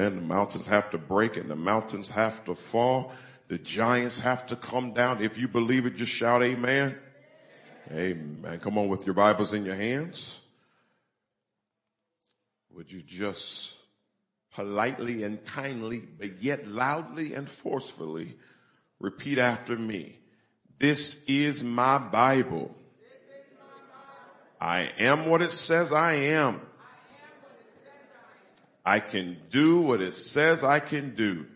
Amen. The mountains have to break and the mountains have to fall. The giants have to come down. If you believe it, just shout amen. Amen. Come on with your Bibles in your hands. Would you just politely and kindly, but yet loudly and forcefully repeat after me. This is my Bible. I am what it says I am. I can do what it says I can do.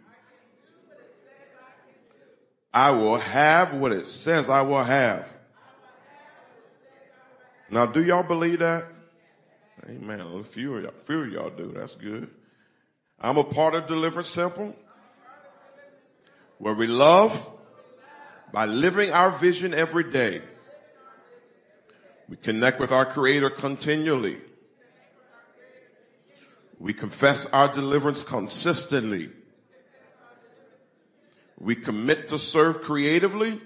I will have what it says I will have. Now, do y'all believe that? Amen. A few of y'all, few of y'all do. That's good. I'm a part of Deliverance Temple where we love by living our vision every day. We connect with our creator continually. We confess our deliverance consistently. We commit to serve creatively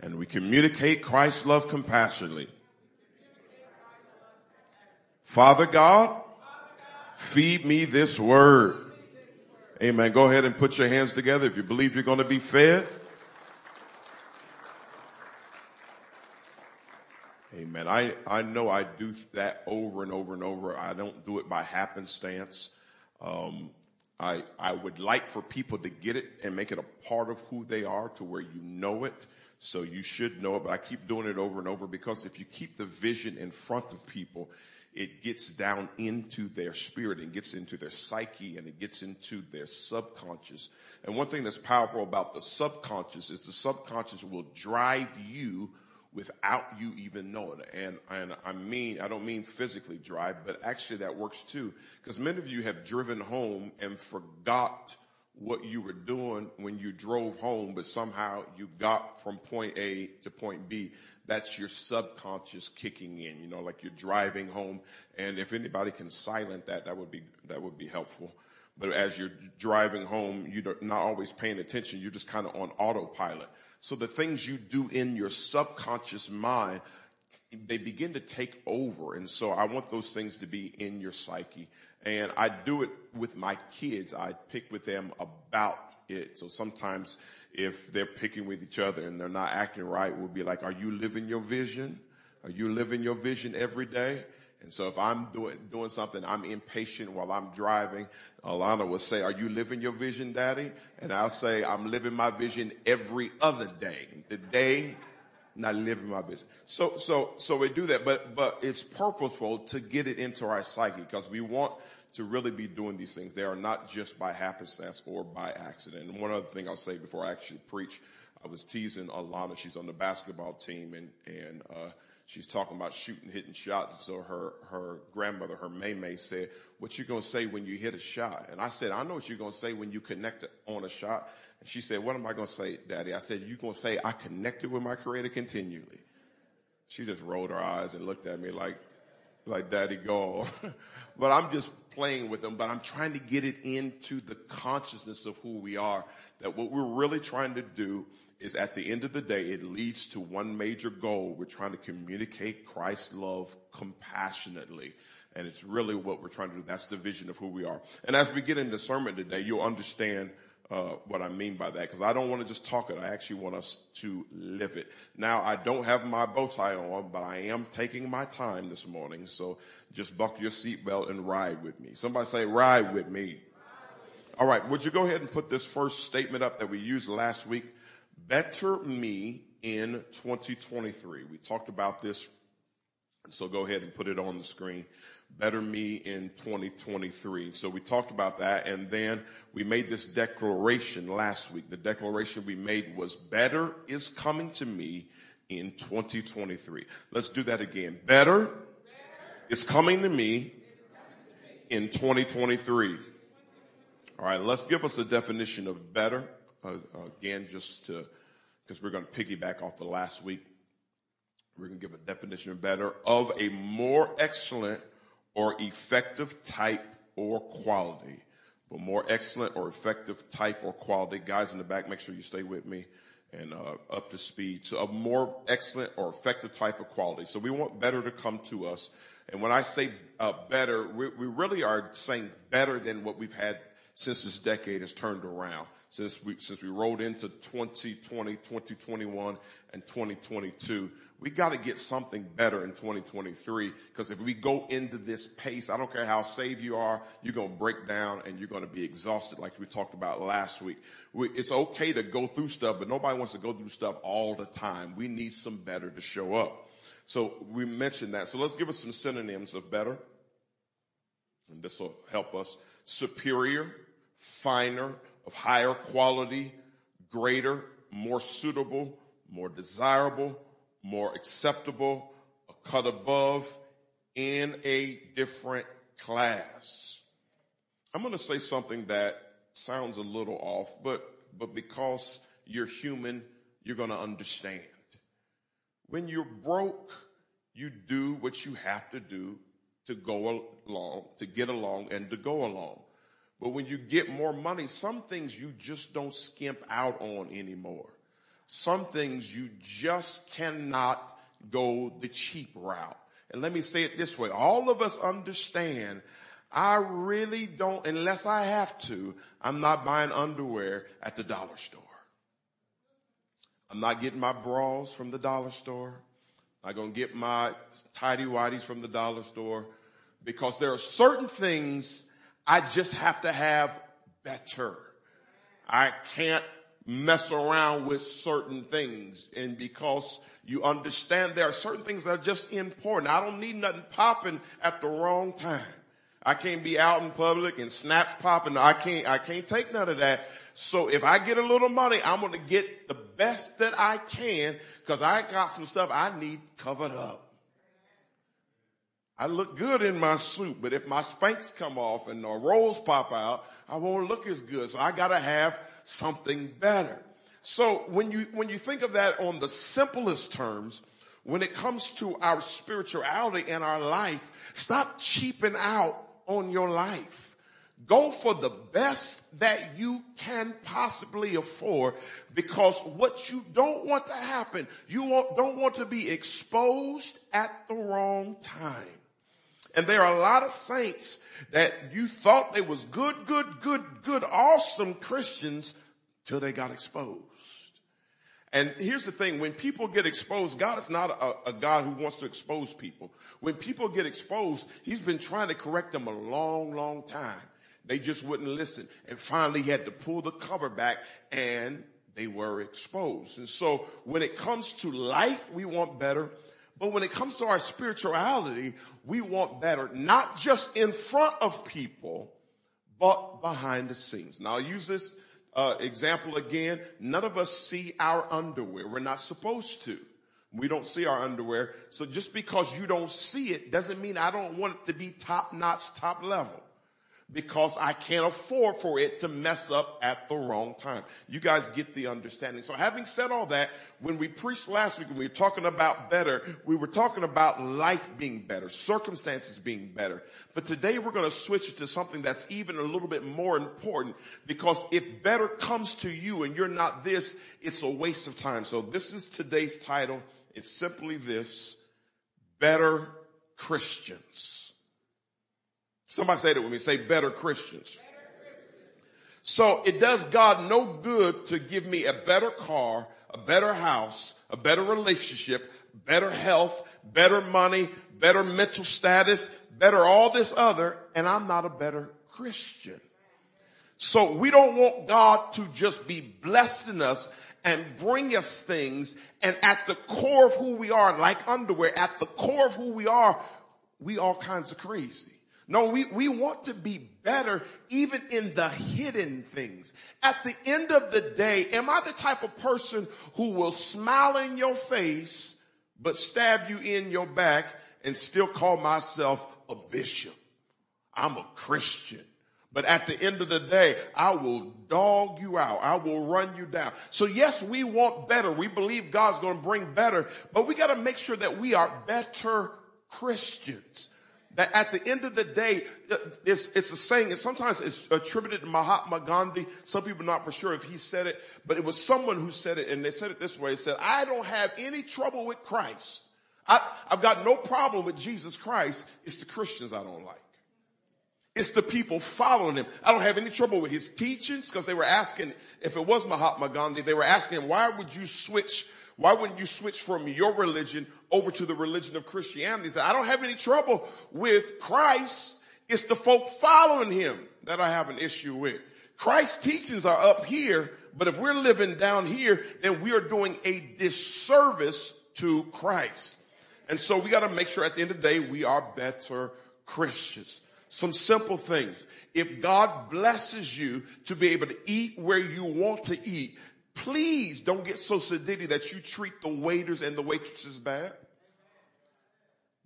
and we communicate Christ's love compassionately. Father God, feed me this word. Amen. Go ahead and put your hands together if you believe you're going to be fed. Amen. I, I know I do that over and over and over. I don't do it by happenstance. Um, I, I would like for people to get it and make it a part of who they are to where you know it. So you should know it, but I keep doing it over and over because if you keep the vision in front of people, it gets down into their spirit and gets into their psyche and it gets into their subconscious. And one thing that's powerful about the subconscious is the subconscious will drive you without you even knowing it. And, and I mean, I don't mean physically drive, but actually that works too. Because many of you have driven home and forgot what you were doing when you drove home, but somehow you got from point A to point B. That's your subconscious kicking in, you know, like you're driving home. And if anybody can silent that, that would be, that would be helpful. But as you're driving home, you're not always paying attention. You're just kind of on autopilot. So the things you do in your subconscious mind, they begin to take over. And so I want those things to be in your psyche. And I do it with my kids. I pick with them about it. So sometimes if they're picking with each other and they're not acting right, we'll be like, are you living your vision? Are you living your vision every day? And so if I'm doing, doing something, I'm impatient while I'm driving, Alana will say, are you living your vision, daddy? And I'll say, I'm living my vision every other day. Today, not living my vision. So, so, so we do that, but, but it's purposeful to get it into our psyche because we want to really be doing these things. They are not just by happenstance or by accident. And one other thing I'll say before I actually preach, I was teasing Alana. She's on the basketball team and, and, uh, she's talking about shooting, hitting shots. So her, her grandmother, her May said, what you going to say when you hit a shot? And I said, I know what you're going to say when you connect on a shot. And she said, what am I going to say, daddy? I said, you're going to say, I connected with my creator continually. She just rolled her eyes and looked at me like, like daddy go. but I'm just playing with them, but I'm trying to get it into the consciousness of who we are. That what we're really trying to do is at the end of the day, it leads to one major goal. We're trying to communicate Christ's love compassionately. And it's really what we're trying to do. That's the vision of who we are. And as we get into sermon today, you'll understand uh, what I mean by that because I don't want to just talk it. I actually want us to live it. Now, I don't have my bow tie on, but I am taking my time this morning. So just buckle your seatbelt and ride with me. Somebody say, ride with me. All right. Would you go ahead and put this first statement up that we used last week? Better me in 2023. We talked about this. So go ahead and put it on the screen. Better Me in 2023. So we talked about that and then we made this declaration last week. The declaration we made was better is coming to me in 2023. Let's do that again. Better, better. is coming to me in 2023. All right, let's give us a definition of better. Uh, again, just to, because we're going to piggyback off the last week. We're going to give a definition better of a more excellent or effective type or quality. But more excellent or effective type or quality. Guys in the back, make sure you stay with me and uh, up to speed. So a more excellent or effective type of quality. So we want better to come to us And when I say uh, better, we, we really are saying better than what we've had since this decade has turned around. Since we, since we rolled into 2020, 2021, and 2022, we got to get something better in 2023 because if we go into this pace, I don't care how saved you are, you're going to break down and you're going to be exhausted like we talked about last week. We, it's okay to go through stuff, but nobody wants to go through stuff all the time. We need some better to show up. So we mentioned that. So let's give us some synonyms of better. And this will help us. Superior, finer, of higher quality, greater, more suitable, more desirable, more acceptable, a cut above, in a different class. I'm going to say something that sounds a little off, but, but because you're human, you're going to understand. When you're broke, you do what you have to do to go along, to get along and to go along. But when you get more money, some things you just don't skimp out on anymore. Some things you just cannot go the cheap route. And let me say it this way. All of us understand I really don't, unless I have to, I'm not buying underwear at the dollar store. I'm not getting my bras from the dollar store. I'm going to get my tidy whities from the dollar store because there are certain things I just have to have better. I can't mess around with certain things. And because you understand there are certain things that are just important. I don't need nothing popping at the wrong time. I can't be out in public and snaps popping. I can't, I can't take none of that. So if I get a little money, I'm going to get the best that I can because I got some stuff I need covered up. I look good in my suit, but if my Spanx come off and the rolls pop out, I won't look as good. So I got to have something better. So when you, when you think of that on the simplest terms, when it comes to our spirituality and our life, stop cheaping out on your life. Go for the best that you can possibly afford because what you don't want to happen, you don't want to be exposed at the wrong time. And there are a lot of saints that you thought they was good, good, good, good, awesome Christians till they got exposed. And here's the thing, when people get exposed, God is not a, a, God who wants to expose people. When people get exposed, he's been trying to correct them a long, long time. They just wouldn't listen. And finally he had to pull the cover back and they were exposed. And so when it comes to life, we want better. But when it comes to our spirituality, we want better, not just in front of people, but behind the scenes. Now I'll use this uh, example again. None of us see our underwear. We're not supposed to. We don't see our underwear. So just because you don't see it doesn't mean I don't want it to be top notch, top level because I can't afford for it to mess up at the wrong time. You guys get the understanding. So having said all that, when we preached last week, we were talking about better, we were talking about life being better, circumstances being better. But today we're going to switch it to something that's even a little bit more important because if better comes to you and you're not this, it's a waste of time. So this is today's title. It's simply this, better Christians. Somebody say that with me. Say better Christians. So it does God no good to give me a better car, a better house, a better relationship, better health, better money, better mental status, better all this other, and I'm not a better Christian. So we don't want God to just be blessing us and bring us things and at the core of who we are, like underwear, at the core of who we are, we all kinds of crazy. No, we, we want to be better even in the hidden things. At the end of the day, am I the type of person who will smile in your face, but stab you in your back and still call myself a bishop? I'm a Christian. But at the end of the day, I will dog you out. I will run you down. So yes, we want better. We believe God's going to bring better, but we got to make sure that we are better Christians that at the end of the day, it's, it's a saying, and sometimes it's attributed to Mahatma Gandhi. Some people are not for sure if he said it, but it was someone who said it, and they said it this way. It said, I don't have any trouble with Christ. I, I've got no problem with Jesus Christ. It's the Christians I don't like. It's the people following him. I don't have any trouble with his teachings because they were asking, if it was Mahatma Gandhi, they were asking him, why would you switch, why wouldn't you switch from your religion over to the religion of Christianity? Said, I don't have any trouble with Christ. It's the folk following him that I have an issue with. Christ's teachings are up here, but if we're living down here, then we are doing a disservice to Christ. And so we got to make sure at the end of the day, we are better Christians. Some simple things. If God blesses you to be able to eat where you want to eat, please don't get so sedity that you treat the waiters and the waitresses bad.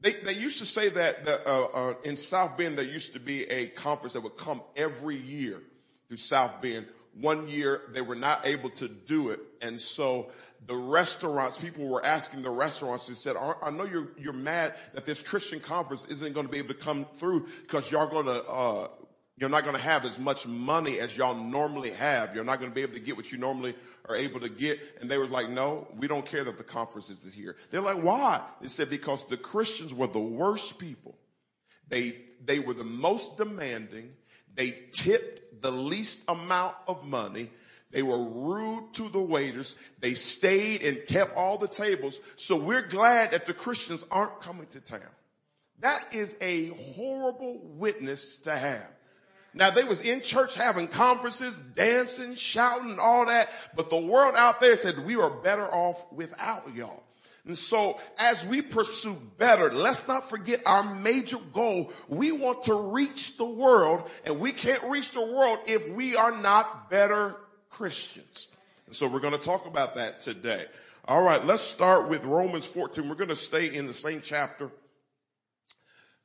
They, they used to say that, that uh, uh, in South Bend there used to be a conference that would come every year through South Bend. One year they were not able to do it, and so the restaurants, people were asking the restaurants and said, I know you're, you're mad that this Christian conference isn't going to be able to come through because y'all going to, uh, you're not going to have as much money as y'all normally have. You're not going to be able to get what you normally are able to get. And they was like, no, we don't care that the conference is here. They're like, why? They said, because the Christians were the worst people. They, they were the most demanding. They tipped the least amount of money they were rude to the waiters. They stayed and kept all the tables. So we're glad that the Christians aren't coming to town. That is a horrible witness to have. Now they was in church having conferences, dancing, shouting, all that, but the world out there said we are better off without y'all. And so as we pursue better, let's not forget our major goal. We want to reach the world and we can't reach the world if we are not better Christians. And so we're going to talk about that today. All right, let's start with Romans 14. We're going to stay in the same chapter.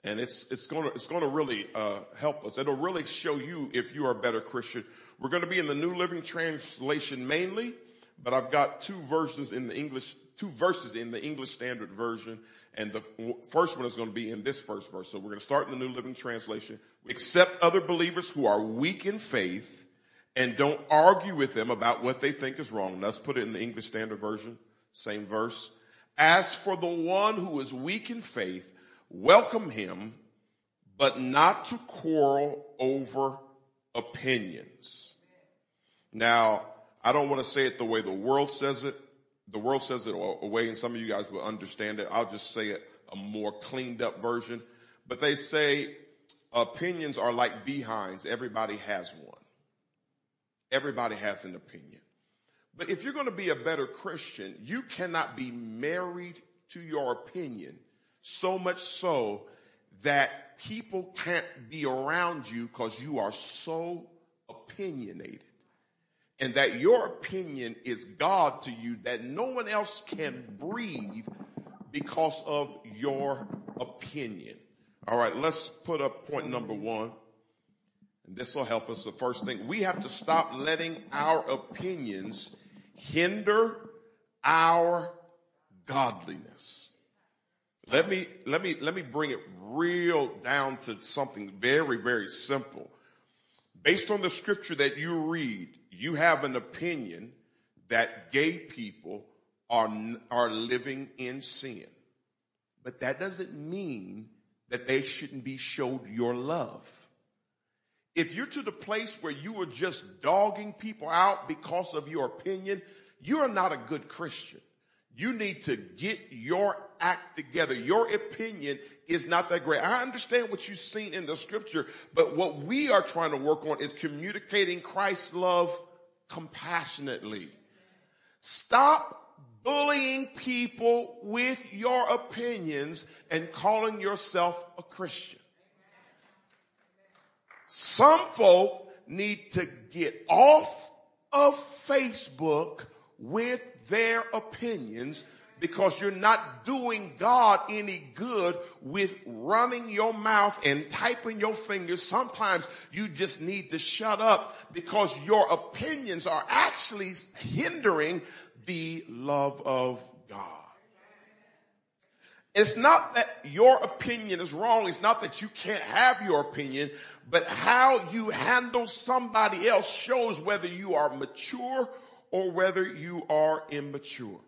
And it's, it's going to, it's to really, uh, help us. It'll really show you if you are a better Christian. We're going to be in the New Living Translation mainly, but I've got two versions in the English, two verses in the English Standard Version. And the first one is going to be in this first verse. So we're going to start in the New Living Translation. Accept other believers who are weak in faith and don't argue with them about what they think is wrong. Let's put it in the English Standard Version, same verse. As for the one who is weak in faith, welcome him, but not to quarrel over opinions. Now, I don't want to say it the way the world says it. The world says it a way, and some of you guys will understand it. I'll just say it a more cleaned up version. But they say opinions are like behinds. Everybody has one. Everybody has an opinion. But if you're going to be a better Christian, you cannot be married to your opinion so much so that people can't be around you because you are so opinionated. And that your opinion is God to you that no one else can breathe because of your opinion. All right, let's put up point number one. And this will help us. The first thing, we have to stop letting our opinions hinder our godliness. Let me, let me, let me bring it real down to something very, very simple. Based on the scripture that you read, you have an opinion that gay people are, are living in sin. But that doesn't mean that they shouldn't be showed your love. If you're to the place where you are just dogging people out because of your opinion, you are not a good Christian. You need to get your act together. Your opinion is not that great. I understand what you've seen in the scripture, but what we are trying to work on is communicating Christ's love compassionately. Stop bullying people with your opinions and calling yourself a Christian. Some folk need to get off of Facebook with their opinions because you're not doing God any good with running your mouth and typing your fingers. Sometimes you just need to shut up because your opinions are actually hindering the love of God. It's not that your opinion is wrong. It's not that you can't have your opinion, but how you handle somebody else shows whether you are mature or whether you are immature.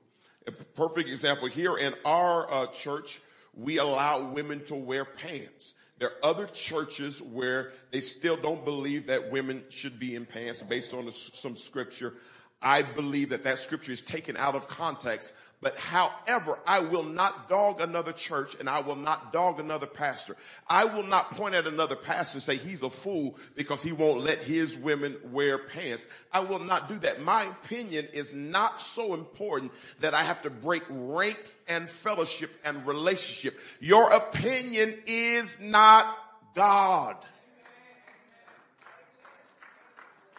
A perfect example here in our uh, church, we allow women to wear pants. There are other churches where they still don't believe that women should be in pants based on some scripture. I believe that that scripture is taken out of context. But however, I will not dog another church and I will not dog another pastor. I will not point at another pastor and say he's a fool because he won't let his women wear pants. I will not do that. My opinion is not so important that I have to break rank and fellowship and relationship. Your opinion is not God.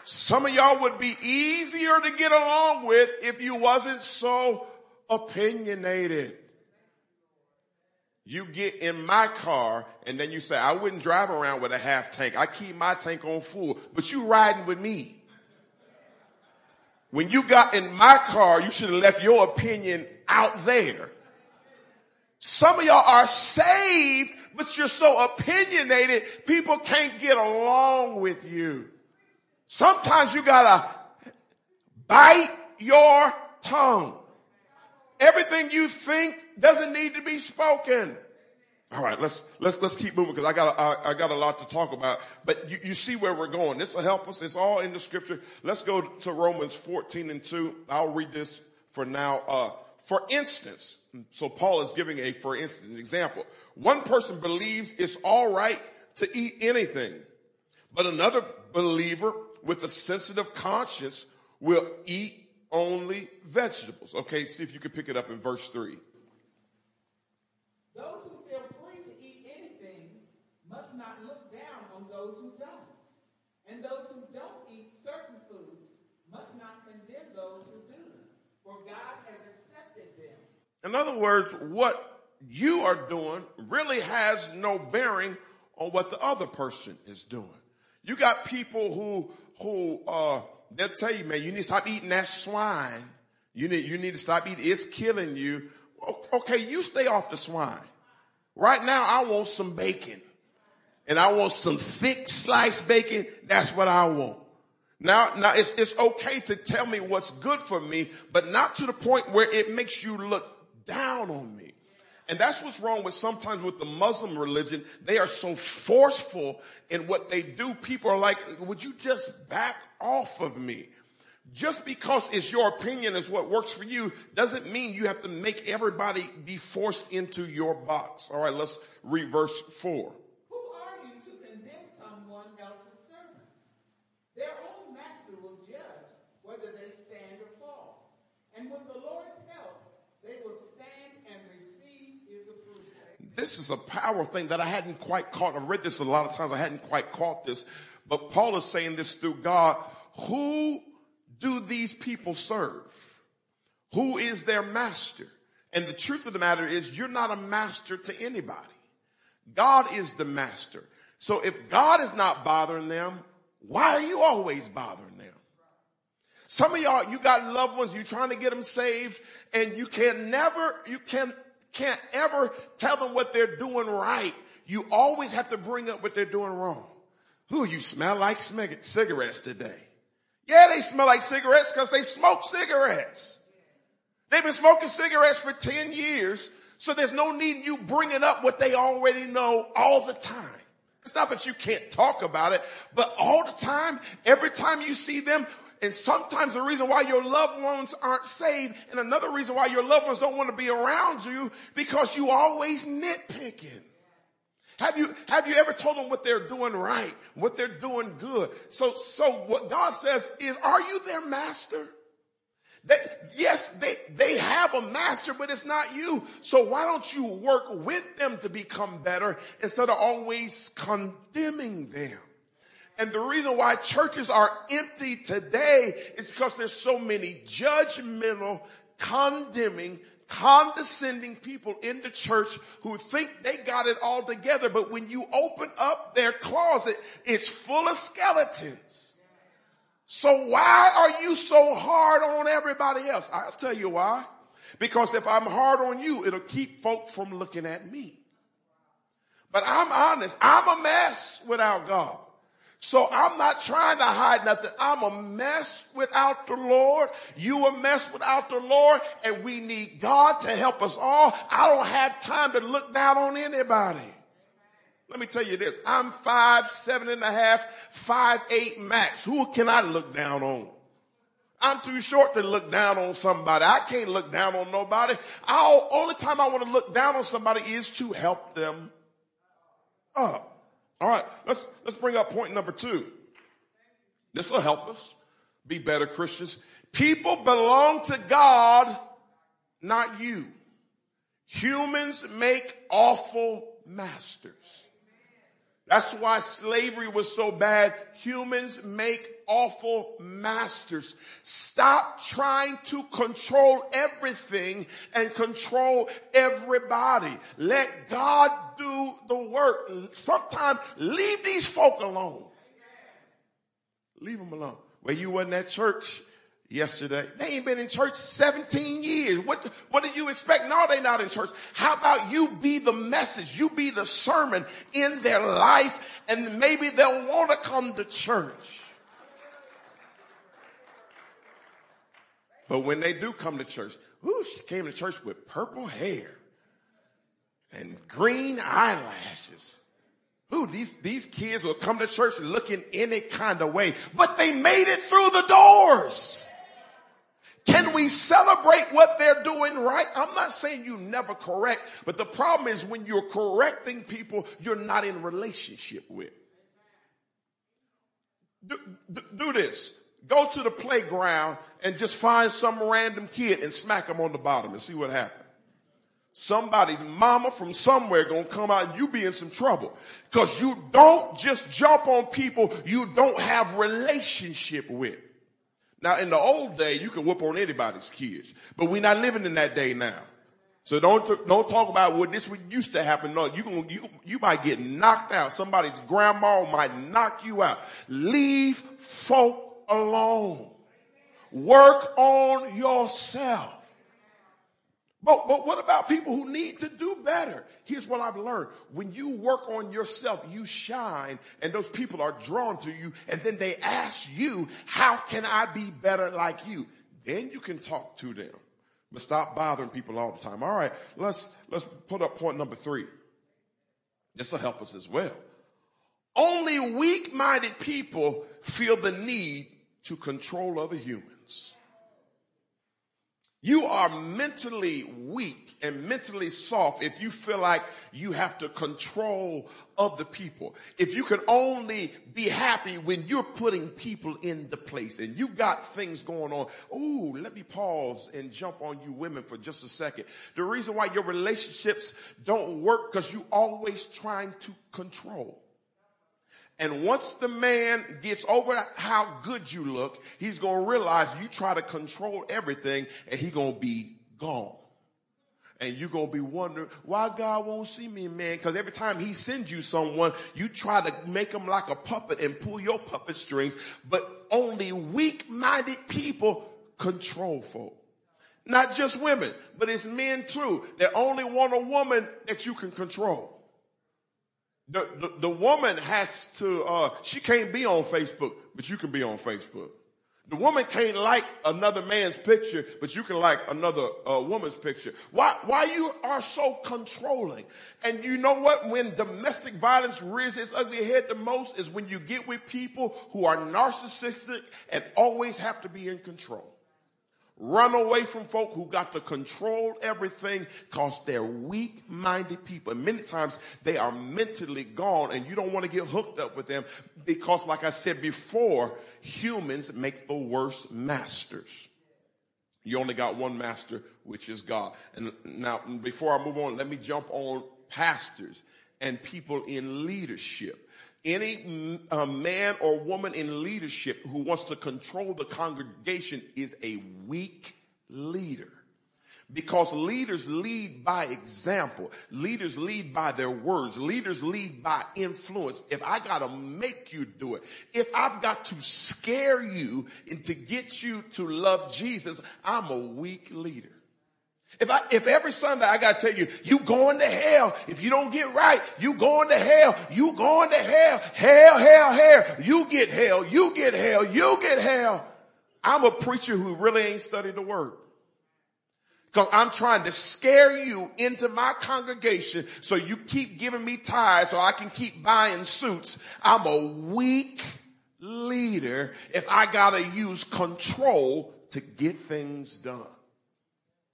Some of y'all would be easier to get along with if you wasn't so opinionated. You get in my car and then you say, I wouldn't drive around with a half tank. I keep my tank on full, but you riding with me. When you got in my car, you should have left your opinion out there. Some of y'all are saved, but you're so opinionated, people can't get along with you. Sometimes you gotta bite your tongue. Everything you think doesn't need to be spoken. All right, let's let's let's keep moving because I got I, I, got a lot to talk about. But you, you see where we're going. This will help us. It's all in the scripture. Let's go to Romans 14 and 2. I'll read this for now. Uh, for instance, so Paul is giving a for instance an example. One person believes it's all right to eat anything, but another believer with a sensitive conscience will eat only vegetables. Okay, see if you can pick it up in verse 3. Those who feel free to eat anything must not look down on those who don't. And those who don't eat certain foods must not condemn those who do, for God has accepted them. In other words, what you are doing really has no bearing on what the other person is doing. You got people who, who, uh, they'll tell you, man, you need to stop eating that swine. You need, you need to stop eating. It's killing you. Okay, you stay off the swine. Right now, I want some bacon and I want some thick sliced bacon. That's what I want. Now, now it's, it's okay to tell me what's good for me, but not to the point where it makes you look down on me. And that's what's wrong with sometimes with the Muslim religion. They are so forceful in what they do. People are like, would you just back off of me? Just because it's your opinion is what works for you doesn't mean you have to make everybody be forced into your box. All right, let's read verse four. Who are you to condemn someone else's servants? Their own master will judge whether they stand or fall. And with the Lord's help, they will stand and receive his approval. This is a power thing that I hadn't quite caught. I've read this a lot of times. I hadn't quite caught this. But Paul is saying this through God. Who do these people serve? Who is their master? And the truth of the matter is you're not a master to anybody. God is the master. So if God is not bothering them, why are you always bothering them? Some of y'all, you got loved ones, you're trying to get them saved and you can never, you can, can't ever tell them what they're doing right. You always have to bring up what they're doing wrong. Who you smell like cigarettes today? Yeah, they smell like cigarettes because they smoke cigarettes. They've been smoking cigarettes for 10 years, so there's no need you bringing up what they already know all the time. It's not that you can't talk about it, but all the time, every time you see them, and sometimes the reason why your loved ones aren't saved, and another reason why your loved ones don't want to be around you, because you always nitpicking. Have you, have you ever told them what they're doing right, what they're doing good? So, so what God says is, are you their master? Yes, they, they have a master, but it's not you. So why don't you work with them to become better instead of always condemning them? And the reason why churches are empty today is because there's so many judgmental, condemning, condescending people in the church who think they got it all together. But when you open up their closet, it's full of skeletons. So why are you so hard on everybody else? I'll tell you why. Because if I'm hard on you, it'll keep folk from looking at me. But I'm honest. I'm a mess without God. So I'm not trying to hide nothing. I'm a mess without the Lord. You a mess without the Lord and we need God to help us all. I don't have time to look down on anybody. Let me tell you this. I'm five, seven and a half, five, eight max. Who can I look down on? I'm too short to look down on somebody. I can't look down on nobody. I'll, only time I want to look down on somebody is to help them up. All right, let's, let's bring up point number two. This will help us be better Christians. People belong to God, not you. Humans make awful masters. That's why slavery was so bad. Humans make awful masters. Stop trying to control everything and control everybody. Let God do the work. Sometimes leave these folk alone. Leave them alone. Well, you wasn't at church yesterday. They ain't been in church 17 years. What, what do you expect? No, they not in church. How about you be the message? You be the sermon in their life and maybe they'll want to come to church. But when they do come to church, ooh, she came to church with purple hair and green eyelashes. Ooh, these, these kids will come to church looking any kind of way, but they made it through the doors. Can we celebrate what they're doing right? I'm not saying you never correct, but the problem is when you're correcting people you're not in relationship with. Do, do, do this. Go to the playground and just find some random kid and smack them on the bottom and see what happens. Somebody's mama from somewhere gonna come out and you be in some trouble. Cause you don't just jump on people you don't have relationship with. Now in the old day, you could whoop on anybody's kids, but we're not living in that day now. So don't, don't talk about what this used to happen. No, you can, you, you might get knocked out. Somebody's grandma might knock you out. Leave folk alone. Work on yourself. But, but what about people who need to do better? Here's what I've learned. When you work on yourself, you shine and those people are drawn to you and then they ask you, how can I be better like you? Then you can talk to them. But stop bothering people all the time. All right, let's, let's put up point number three. This will help us as well. Only weak-minded people feel the need to control other humans. You are mentally weak and mentally soft if you feel like you have to control other people. If you can only be happy when you're putting people in the place and you got things going on. Ooh, let me pause and jump on you women for just a second. The reason why your relationships don't work because you're always trying to control. And once the man gets over how good you look, he's going to realize you try to control everything and he's going to be gone. And you're going to be wondering why God won't see me, man. Cause every time he sends you someone, you try to make him like a puppet and pull your puppet strings, but only weak-minded people control folk. Not just women, but it's men too. They only want a woman that you can control. The, the, the, woman has to, uh, she can't be on Facebook, but you can be on Facebook. The woman can't like another man's picture, but you can like another uh, woman's picture. Why, why you are so controlling? And you know what? When domestic violence rears its ugly head the most is when you get with people who are narcissistic and always have to be in control. Run away from folk who got to control everything because they're weak-minded people. And many times they are mentally gone and you don't want to get hooked up with them because like I said before, humans make the worst masters. You only got one master, which is God. And now before I move on, let me jump on pastors and people in leadership. Any uh, man or woman in leadership who wants to control the congregation is a weak leader. Because leaders lead by example. Leaders lead by their words. Leaders lead by influence. If I gotta make you do it, if I've got to scare you and to get you to love Jesus, I'm a weak leader. If I, if every Sunday I gotta tell you, you going to hell. If you don't get right, you going to hell. You going to hell. Hell, hell, hell. You get hell. You get hell. You get hell. I'm a preacher who really ain't studied the word. Cause I'm trying to scare you into my congregation so you keep giving me tithes so I can keep buying suits. I'm a weak leader if I gotta use control to get things done.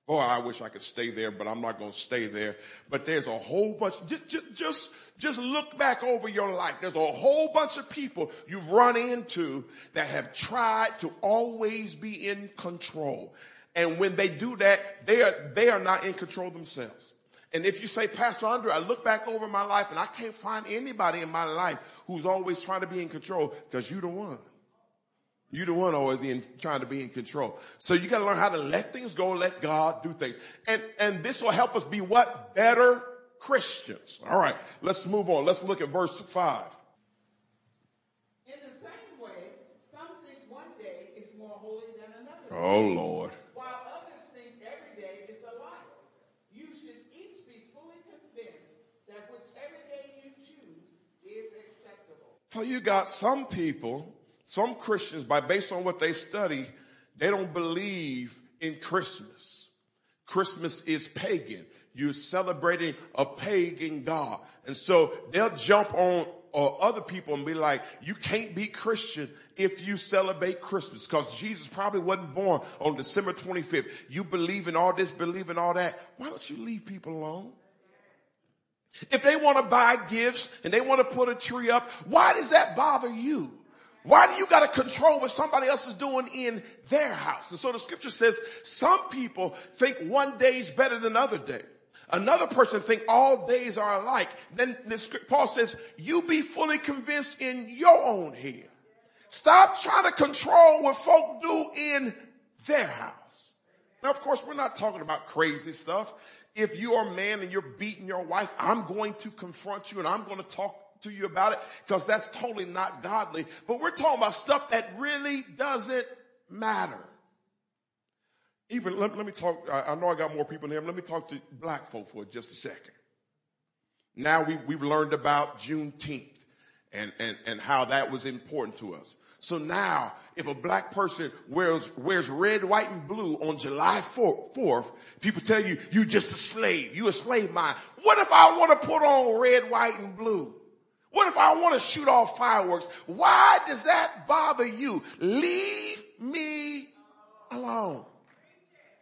Oh, I wish I could stay there, but I'm not going to stay there. But there's a whole bunch, just, just, just, just look back over your life. There's a whole bunch of people you've run into that have tried to always be in control. And when they do that, they are, they are not in control themselves. And if you say, Pastor Andre, I look back over my life and I can't find anybody in my life who's always trying to be in control because you're the one. You're the one always in, trying to be in control. So you got to learn how to let things go, let God do things. And, and this will help us be what? Better Christians. All right. Let's move on. Let's look at verse five. In the same way, some think one day is more holy than another. Oh Lord. While others think every day is alike. You should each be fully convinced that whichever day you choose is acceptable. So you got some people some Christians, by based on what they study, they don't believe in Christmas. Christmas is pagan. You're celebrating a pagan God. And so they'll jump on or other people and be like, you can't be Christian if you celebrate Christmas because Jesus probably wasn't born on December 25th. You believe in all this, believe in all that. Why don't you leave people alone? If they want to buy gifts and they want to put a tree up, why does that bother you? Why do you got to control what somebody else is doing in their house? And so the scripture says some people think one day is better than another day. Another person think all days are alike. Then Paul says, you be fully convinced in your own head. Stop trying to control what folk do in their house. Now, of course, we're not talking about crazy stuff. If you are a man and you're beating your wife, I'm going to confront you and I'm going to talk to you about it because that's totally not godly. But we're talking about stuff that really doesn't matter. Even let, let me talk. I, I, know I got more people in here. Let me talk to black folk for just a second. Now we've, we've learned about Juneteenth and, and, and how that was important to us. So now, if a black person wears, wears red, white, and blue on July 4th, 4th, people tell you, you just a slave. You a slave mind. What if I want to put on red, white, and blue? What if I want to shoot off fireworks? Why does that bother you? Leave me alone.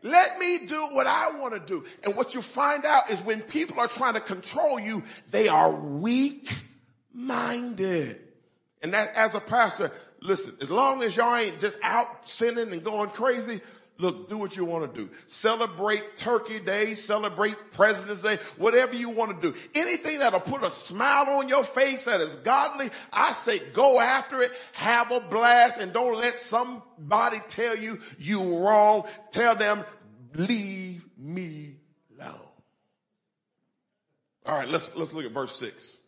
Let me do what I want to do. And what you find out is when people are trying to control you, they are weak minded. And that as a pastor, listen, as long as y'all ain't just out sinning and going crazy, Look, do what you want to do. Celebrate Turkey Day, celebrate President's Day, whatever you want to do. Anything that'll put a smile on your face that is godly, I say go after it, have a blast, and don't let somebody tell you you wrong. Tell them, leave me alone. All right, let's, let's look at verse six.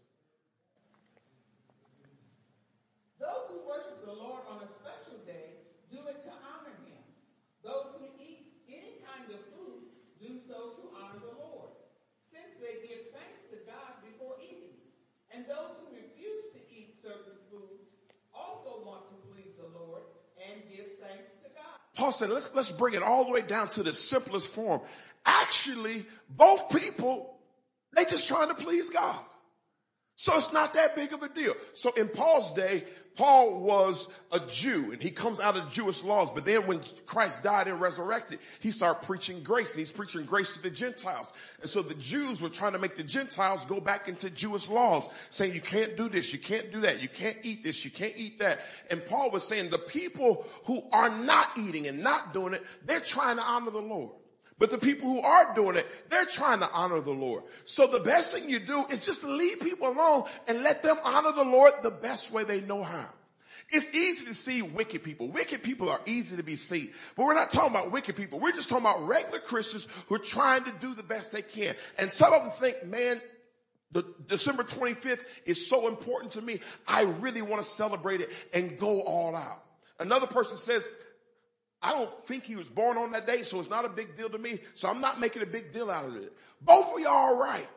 Paul said, let's, let's bring it all the way down to the simplest form. Actually, both people, they just trying to please God. So it's not that big of a deal. So in Paul's day, Paul was a Jew and he comes out of Jewish laws. But then when Christ died and resurrected, he started preaching grace and he's preaching grace to the Gentiles. And so the Jews were trying to make the Gentiles go back into Jewish laws saying you can't do this, you can't do that, you can't eat this, you can't eat that. And Paul was saying the people who are not eating and not doing it, they're trying to honor the Lord. But the people who are doing it, they're trying to honor the Lord. So the best thing you do is just leave people alone and let them honor the Lord the best way they know how. It's easy to see wicked people. Wicked people are easy to be seen. But we're not talking about wicked people. We're just talking about regular Christians who are trying to do the best they can. And some of them think, man, the December 25th is so important to me. I really want to celebrate it and go all out. Another person says, I don't think he was born on that day, so it's not a big deal to me. So I'm not making a big deal out of it. Both of y'all are right.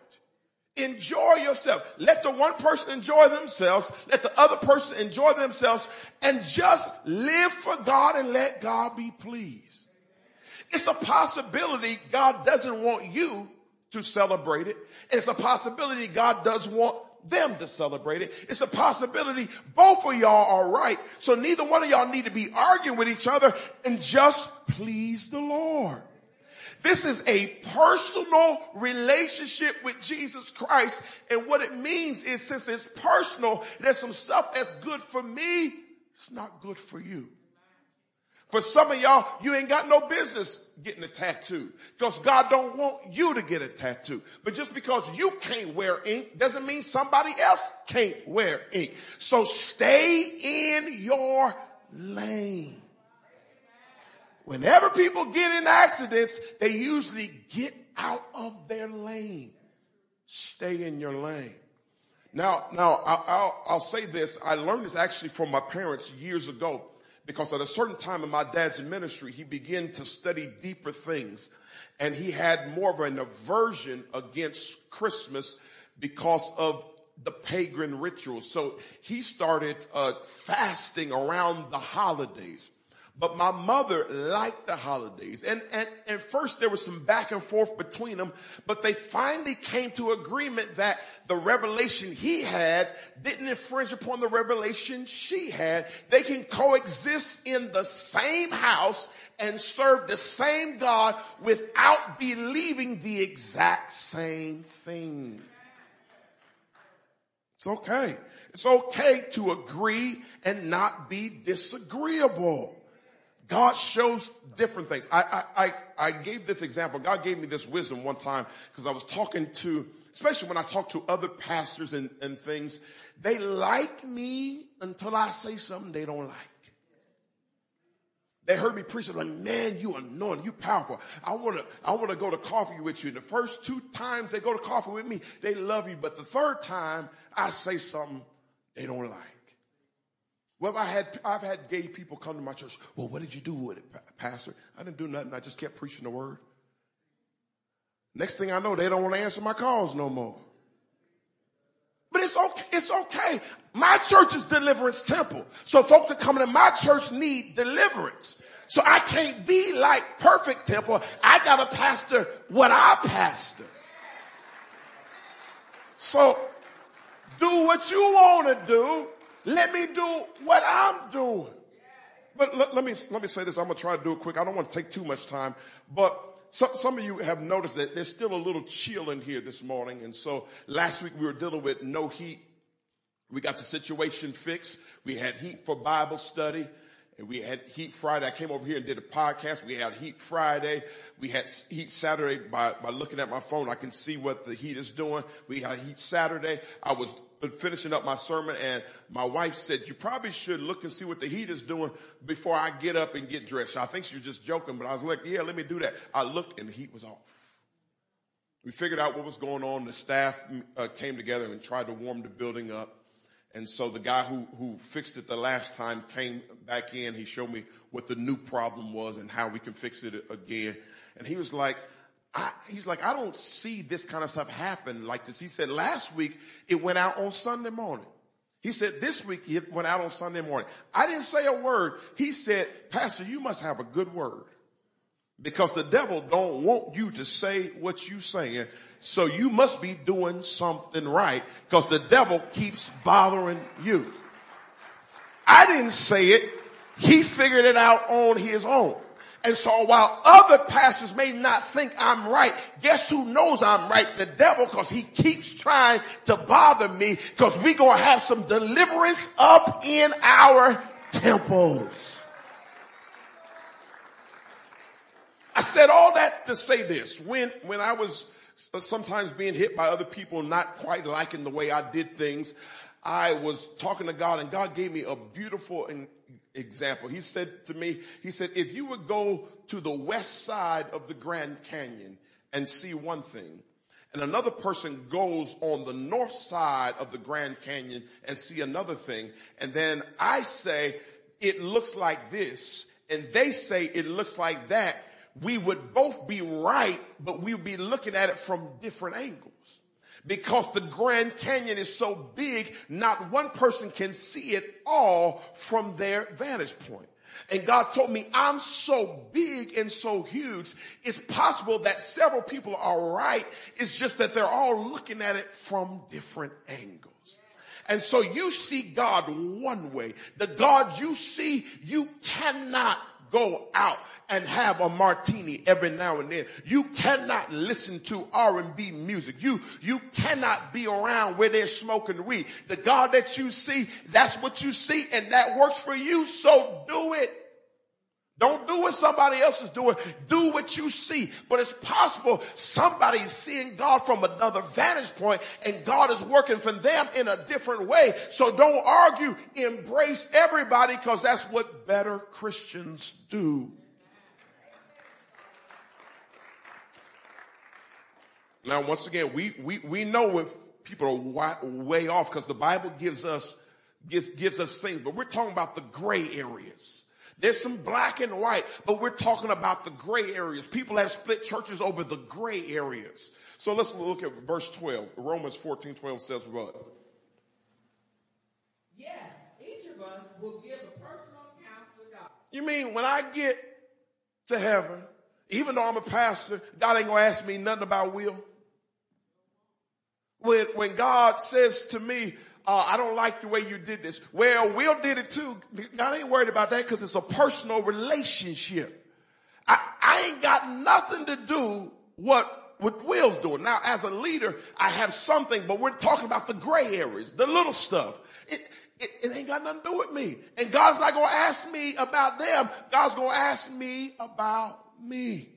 Enjoy yourself. Let the one person enjoy themselves. Let the other person enjoy themselves and just live for God and let God be pleased. It's a possibility God doesn't want you to celebrate it. It's a possibility God does want them to celebrate it. It's a possibility both of y'all are right. So neither one of y'all need to be arguing with each other and just please the Lord. This is a personal relationship with Jesus Christ. And what it means is since it's personal, there's some stuff that's good for me. It's not good for you. For some of y'all, you ain't got no business getting a tattoo because God don't want you to get a tattoo. But just because you can't wear ink doesn't mean somebody else can't wear ink. So stay in your lane. Whenever people get in accidents, they usually get out of their lane. Stay in your lane. Now, now I'll, I'll, I'll say this. I learned this actually from my parents years ago because at a certain time in my dad's ministry, he began to study deeper things and he had more of an aversion against Christmas because of the pagan rituals. So he started uh, fasting around the holidays. But my mother liked the holidays. And, and, and first there was some back and forth between them, but they finally came to agreement that the revelation he had didn't infringe upon the revelation she had. They can coexist in the same house and serve the same God without believing the exact same thing. It's okay. It's okay to agree and not be disagreeable. God shows different things. I, I, I, gave this example. God gave me this wisdom one time because I was talking to, especially when I talk to other pastors and, and things, they like me until I say something they don't like. They heard me preaching like, man, you anointed, you powerful. I want to, I want to go to coffee with you. And the first two times they go to coffee with me, they love you. But the third time I say something they don't like. Well, I had, I've had gay people come to my church. Well, what did you do with it, pastor? I didn't do nothing. I just kept preaching the word. Next thing I know, they don't want to answer my calls no more. But it's okay. It's okay. My church is deliverance temple. So folks that come to my church need deliverance. So I can't be like perfect temple. I got to pastor what I pastor. So do what you want to do let me do what I'm doing. But let, let, me, let me say this. I'm going to try to do it quick. I don't want to take too much time, but some, some of you have noticed that there's still a little chill in here this morning. And so last week we were dealing with no heat. We got the situation fixed. We had heat for Bible study. And we had Heat Friday. I came over here and did a podcast. We had Heat Friday. We had Heat Saturday by, by looking at my phone. I can see what the heat is doing. We had Heat Saturday. I was finishing up my sermon and my wife said, you probably should look and see what the heat is doing before I get up and get dressed. I think she was just joking, but I was like, yeah, let me do that. I looked and the heat was off. We figured out what was going on. The staff uh, came together and tried to warm the building up. And so the guy who, who fixed it the last time came back in. He showed me what the new problem was and how we can fix it again. And he was like, I, he's like, I don't see this kind of stuff happen like this. He said last week it went out on Sunday morning. He said this week it went out on Sunday morning. I didn't say a word. He said, Pastor, you must have a good word because the devil don't want you to say what you're saying. So you must be doing something right because the devil keeps bothering you. I didn't say it. He figured it out on his own. And so while other pastors may not think I'm right, guess who knows I'm right? The devil, cause he keeps trying to bother me, cause we gonna have some deliverance up in our temples. I said all that to say this. When, when I was sometimes being hit by other people not quite liking the way I did things, I was talking to God and God gave me a beautiful example. He said to me, he said, if you would go to the west side of the Grand Canyon and see one thing, and another person goes on the north side of the Grand Canyon and see another thing, and then I say, it looks like this, and they say it looks like that, we would both be right, but we would be looking at it from different angles. Because the Grand Canyon is so big, not one person can see it all from their vantage point. And God told me, I'm so big and so huge. It's possible that several people are right. It's just that they're all looking at it from different angles. And so you see God one way. The God you see, you cannot go out and have a martini every now and then. You cannot listen to R&B music. You, you cannot be around where they're smoking weed. The God that you see, that's what you see and that works for you. So do it. Don't do what somebody else is doing. Do what you see. But it's possible somebody's seeing God from another vantage point and God is working for them in a different way. So don't argue. Embrace everybody because that's what better Christians do. Now, once again, we, we, we know when people are way off because the Bible gives us, gives, gives us things, but we're talking about the gray areas. There's some black and white, but we're talking about the gray areas. People have split churches over the gray areas. So let's look at verse 12. Romans 14, 12 says what? Yes, each of us will give a personal account to God. You mean when I get to heaven, even though I'm a pastor, God ain't gonna ask me nothing about will? When, when God says to me, uh, I don't like the way you did this. Well, Will did it too. God ain't worried about that because it's a personal relationship. I, I ain't got nothing to do what, what Will's doing. Now, as a leader, I have something, but we're talking about the gray areas, the little stuff. It, it, it ain't got nothing to do with me. And God's not going to ask me about them. God's going to ask me about me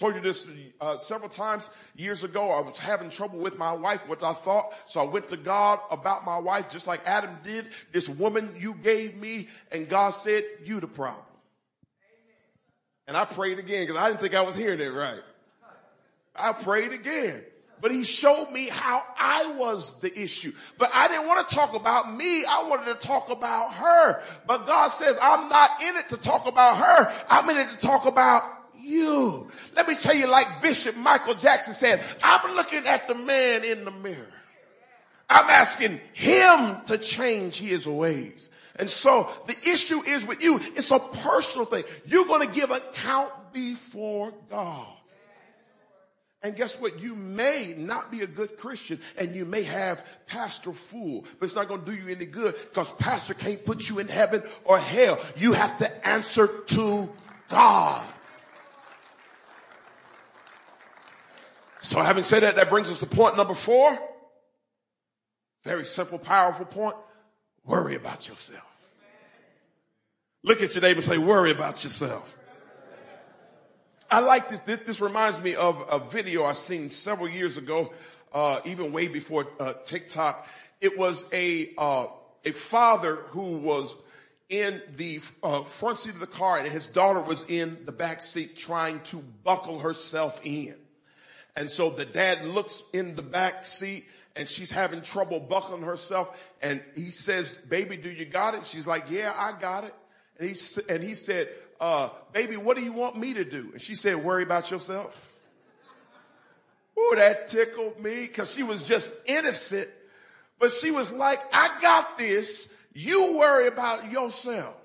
told you this uh, several times years ago. I was having trouble with my wife, what I thought. So I went to God about my wife, just like Adam did. This woman you gave me, and God said, "You the problem." And I prayed again because I didn't think I was hearing it right. I prayed again. But he showed me how I was the issue. But I didn't want to talk about me. I wanted to talk about her. But God says, I'm not in it to talk about her. I'm in it to talk about you. Let me tell you, like Bishop Michael Jackson said, I'm looking at the man in the mirror. I'm asking him to change his ways. And so the issue is with you. It's a personal thing. You're going to give account before God. And guess what? You may not be a good Christian and you may have pastor fool, but it's not going to do you any good because pastor can't put you in heaven or hell. You have to answer to God. So having said that, that brings us to point number four. Very simple, powerful point. Worry about yourself. Look at your neighbor and say, worry about yourself. I like this. This, this reminds me of a video I seen several years ago, uh, even way before uh, TikTok. It was a uh, a father who was in the uh, front seat of the car, and his daughter was in the back seat trying to buckle herself in. And so the dad looks in the back seat and she's having trouble buckling herself. And he says, baby, do you got it? She's like, yeah, I got it. And he, and he said, uh, baby, what do you want me to do? And she said, worry about yourself. Ooh, that tickled me because she was just innocent. But she was like, I got this. You worry about yourself.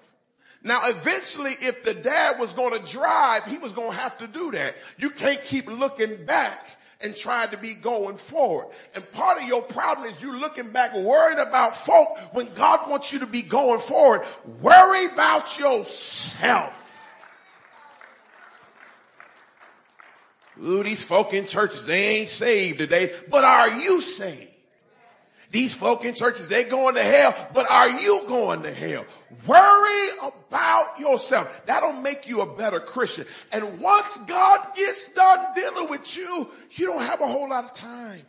Now, eventually, if the dad was going to drive, he was going to have to do that. You can't keep looking back and trying to be going forward. And part of your problem is you looking back worried about folk when God wants you to be going forward. Worry about yourself. Ooh, these folk in churches, they ain't saved today, but are you saved? These folk in churches, they going to hell, but are you going to hell? Worry about yourself. That'll make you a better Christian. And once God gets done dealing with you, you don't have a whole lot of time.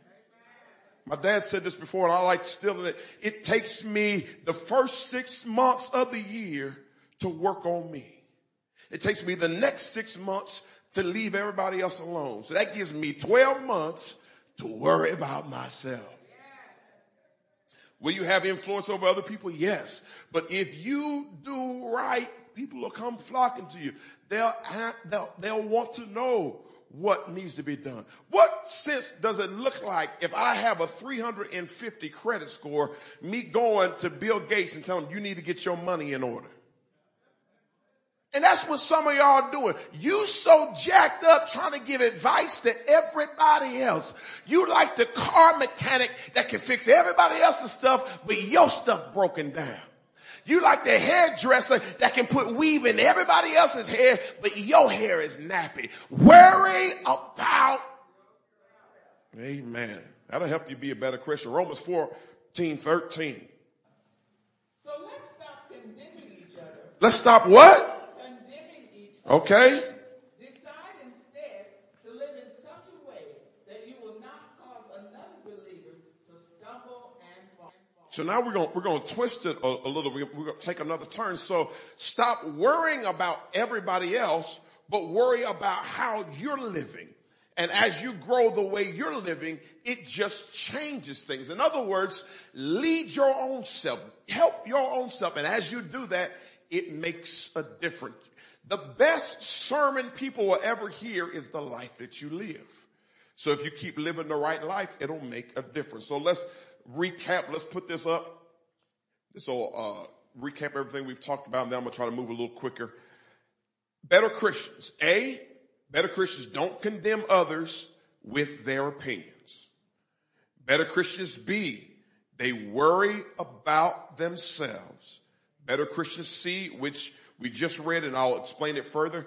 My dad said this before and I like stealing it. It takes me the first six months of the year to work on me. It takes me the next six months to leave everybody else alone. So that gives me 12 months to worry about myself. Will you have influence over other people? Yes. But if you do right people will come flocking to you. They'll, they'll, they'll want to know what needs to be done. What sense does it look like if I have a 350 credit score, me going to Bill Gates and telling him you need to get your money in order? And that's what some of y'all are doing. You so jacked up trying to give advice to everybody else. You like the car mechanic that can fix everybody else's stuff, but your stuff broken down. You like the hairdresser that can put weave in everybody else's hair, but your hair is nappy. Worry about. Amen. That'll help you be a better Christian. Romans 14, 13. So let's stop condemning each other. Let's stop what? Okay? Decide instead to live in such a way that you will not cause another believer to stumble and fall. So now we're going we're going to twist it a, a little. We're going to take another turn. So stop worrying about everybody else, but worry about how you're living. And as you grow the way you're living, it just changes things. In other words, lead your own self, help your own self. And as you do that, it makes a difference. The best sermon people will ever hear is the life that you live. So if you keep living the right life, it'll make a difference. So let's recap. Let's put this up. So uh, recap everything we've talked about, and then I'm to try to move a little quicker. Better Christians. A, better Christians don't condemn others with their opinions. Better Christians. B, they worry about themselves. Better Christians. C, which we just read, and I'll explain it further.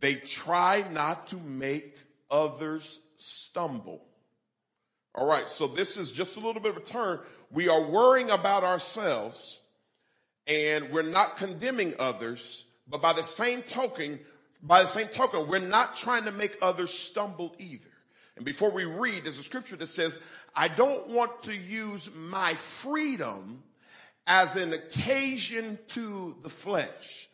They try not to make others stumble. All right, so this is just a little bit of a turn. We are worrying about ourselves and we're not condemning others, but by the same token, by the same token, we're not trying to make others stumble either. And before we read, there's a scripture that says, I don't want to use my freedom as an occasion to the flesh.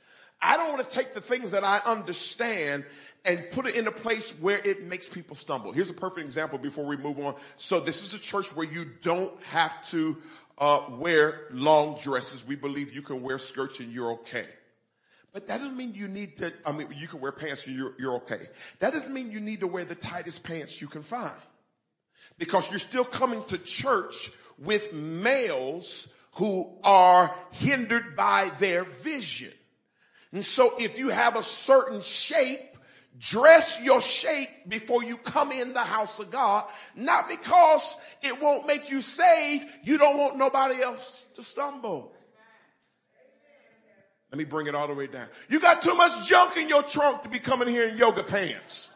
I don't want to take the things that I understand and put it in a place where it makes people stumble. Here's a perfect example before we move on. So this is a church where you don't have to uh, wear long dresses. We believe you can wear skirts and you're okay. But that doesn't mean you need to, I mean, you can wear pants and you're, you're okay. That doesn't mean you need to wear the tightest pants you can find. Because you're still coming to church with males who are hindered by their vision. And so if you have a certain shape, dress your shape before you come in the house of God, not because it won't make you saved. You don't want nobody else to stumble. Let me bring it all the way down. You got too much junk in your trunk to be coming here in yoga pants.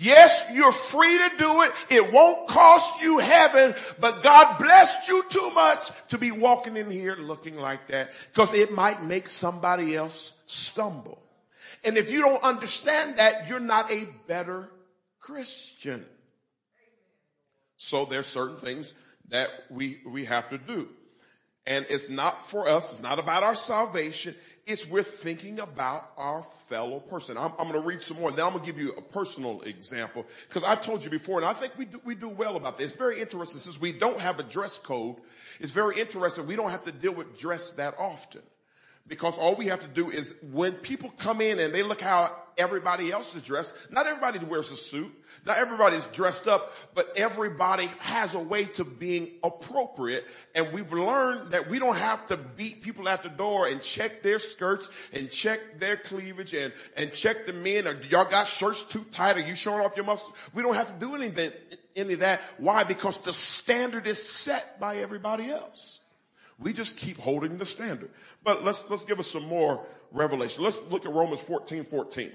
Yes, you're free to do it. It won't cost you heaven, but God blessed you too much to be walking in here looking like that because it might make somebody else stumble. And if you don't understand that, you're not a better Christian. So there's certain things that we, we have to do. And it's not for us. It's not about our salvation. It's we're thinking about our fellow person. I'm, I'm going to read some more, and then I'm going to give you a personal example because I've told you before, and I think we do, we do well about this. It's very interesting since we don't have a dress code. It's very interesting. We don't have to deal with dress that often because all we have to do is when people come in and they look how everybody else is dressed, not everybody wears a suit. Not everybody's dressed up, but everybody has a way to being appropriate. And we've learned that we don't have to beat people at the door and check their skirts and check their cleavage and, and check the men. Or y'all got shirts too tight? Are you showing off your muscles? We don't have to do anything, any of that. Why? Because the standard is set by everybody else. We just keep holding the standard. But let's, let's give us some more revelation. Let's look at Romans 14, 14.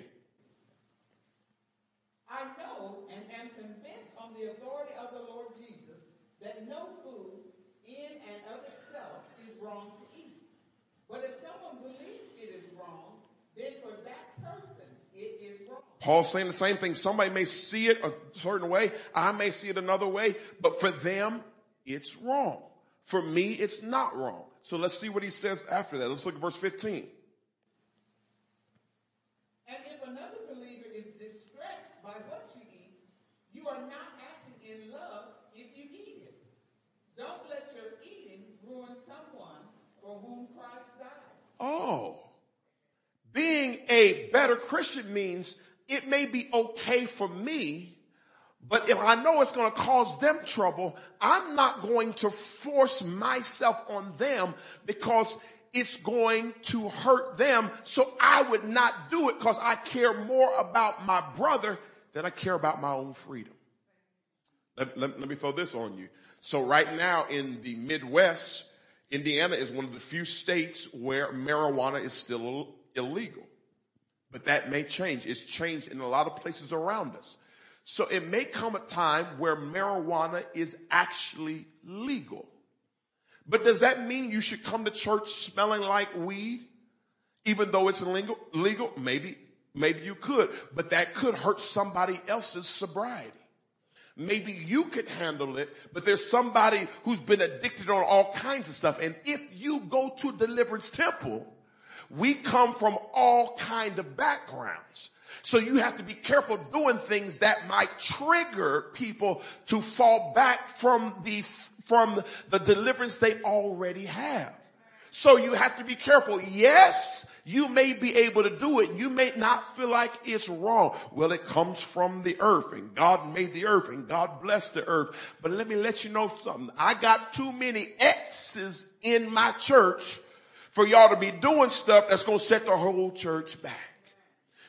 Paul's saying the same thing. Somebody may see it a certain way. I may see it another way, but for them, it's wrong. For me, it's not wrong. So let's see what he says after that. Let's look at verse 15. And if another believer is distressed by what you eat, you are not acting in love if you eat it. Don't let your eating ruin someone for whom Christ died. Oh. Being a better Christian means it may be okay for me, but if I know it's going to cause them trouble, I'm not going to force myself on them because it's going to hurt them. So I would not do it because I care more about my brother than I care about my own freedom. Let, let, let me throw this on you. So right now in the Midwest, Indiana is one of the few states where marijuana is still illegal. But that may change. It's changed in a lot of places around us. So it may come a time where marijuana is actually legal. But does that mean you should come to church smelling like weed? Even though it's illegal, legal? Maybe, maybe you could, but that could hurt somebody else's sobriety. Maybe you could handle it, but there's somebody who's been addicted on all kinds of stuff. And if you go to Deliverance Temple, we come from all kind of backgrounds. So you have to be careful doing things that might trigger people to fall back from the, from the deliverance they already have. So you have to be careful. Yes, you may be able to do it. You may not feel like it's wrong. Well, it comes from the earth and God made the earth and God blessed the earth. But let me let you know something. I got too many X's in my church for y'all to be doing stuff that's going to set the whole church back.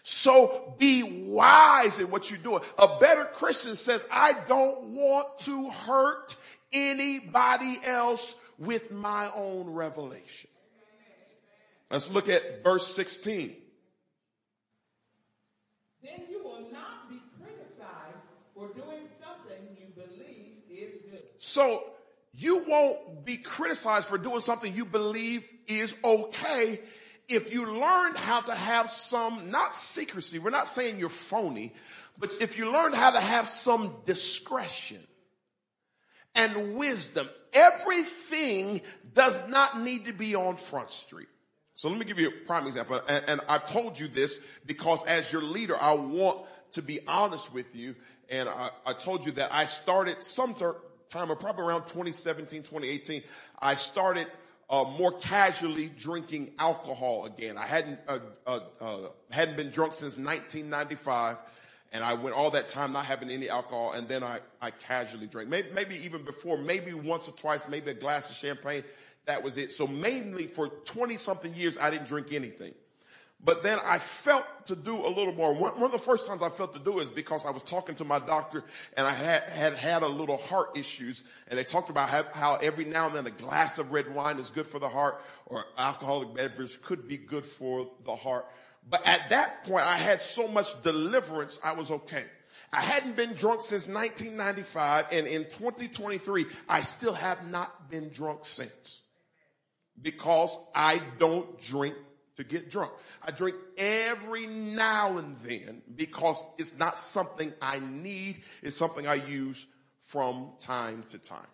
So be wise in what you're doing. A better Christian says, I don't want to hurt anybody else with my own revelation. Let's look at verse 16. Then you will not be criticized for doing something you believe is good. So you won't be criticized for doing something you believe is okay if you learn how to have some, not secrecy, we're not saying you're phony, but if you learn how to have some discretion and wisdom, everything does not need to be on Front Street. So let me give you a prime example. And, and, I've told you this because as your leader, I want to be honest with you. And I, I told you that I started some time, probably around 2017, 2018. I started uh, more casually drinking alcohol again. I hadn't uh, uh, uh hadn't been drunk since 1995 and I went all that time not having any alcohol, and then I, I casually drank. Maybe, maybe even before, maybe once or twice, maybe a glass of champagne. That was it. So mainly for 20 something years, I didn't drink anything. But then I felt to do a little more. One, one, of the first times I felt to do is because I was talking to my doctor and I had had, had a little heart issues and they talked about how, how every now and then a glass of red wine is good for the heart or alcoholic beverage could be good for the heart. But at that point, I had so much deliverance, I was okay. I hadn't been drunk since 1995, and in 2023, I still have not been drunk since. Because I don't drink to get drunk. I drink every now and then because it's not something I need, it's something I use from time to time.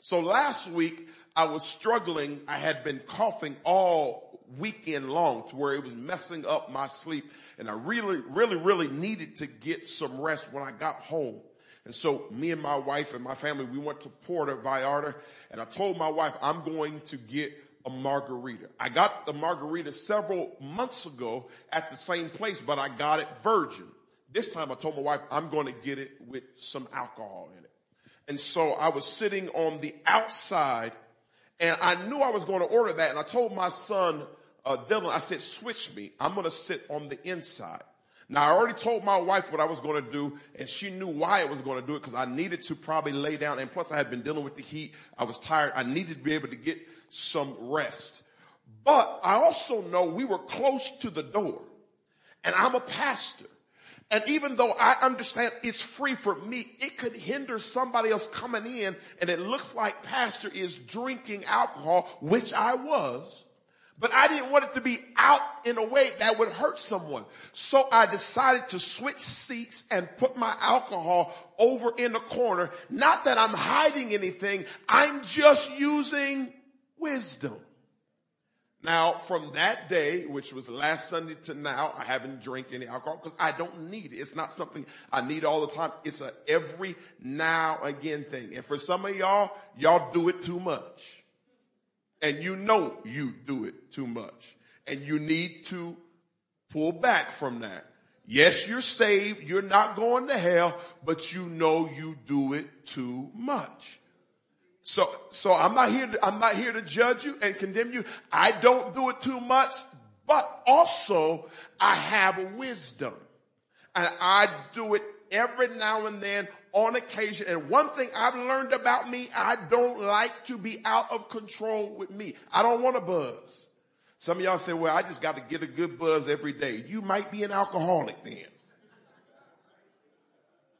So last week, I was struggling. I had been coughing all weekend long to where it was messing up my sleep. And I really, really, really needed to get some rest when I got home. And so me and my wife and my family, we went to Puerto Vallarta and I told my wife, I'm going to get a margarita. I got the margarita several months ago at the same place, but I got it virgin. This time I told my wife, I'm going to get it with some alcohol in it. And so I was sitting on the outside and I knew I was going to order that. And I told my son, uh, Dylan, I said, switch me. I'm going to sit on the inside. Now I already told my wife what I was going to do and she knew why I was going to do it because I needed to probably lay down and plus I had been dealing with the heat. I was tired. I needed to be able to get some rest. But I also know we were close to the door and I'm a pastor. And even though I understand it's free for me, it could hinder somebody else coming in and it looks like pastor is drinking alcohol, which I was. But I didn't want it to be out in a way that would hurt someone. So I decided to switch seats and put my alcohol over in the corner. Not that I'm hiding anything. I'm just using wisdom. Now, from that day, which was last Sunday to now, I haven't drank any alcohol because I don't need it. It's not something I need all the time. It's a every now again thing. And for some of y'all, y'all do it too much and you know you do it too much and you need to Pull back from that. Yes, you're saved. You're not going to hell, but you know you do it too much. So, so I'm not here to, I'm not here to judge you and condemn you. I don't do it too much, but also I have wisdom and I do it every now and then on occasion. And one thing I've learned about me, I don't like to be out of control with me. I don't want to buzz. Some of y'all say, well, I just got to get a good buzz every day. You might be an alcoholic then.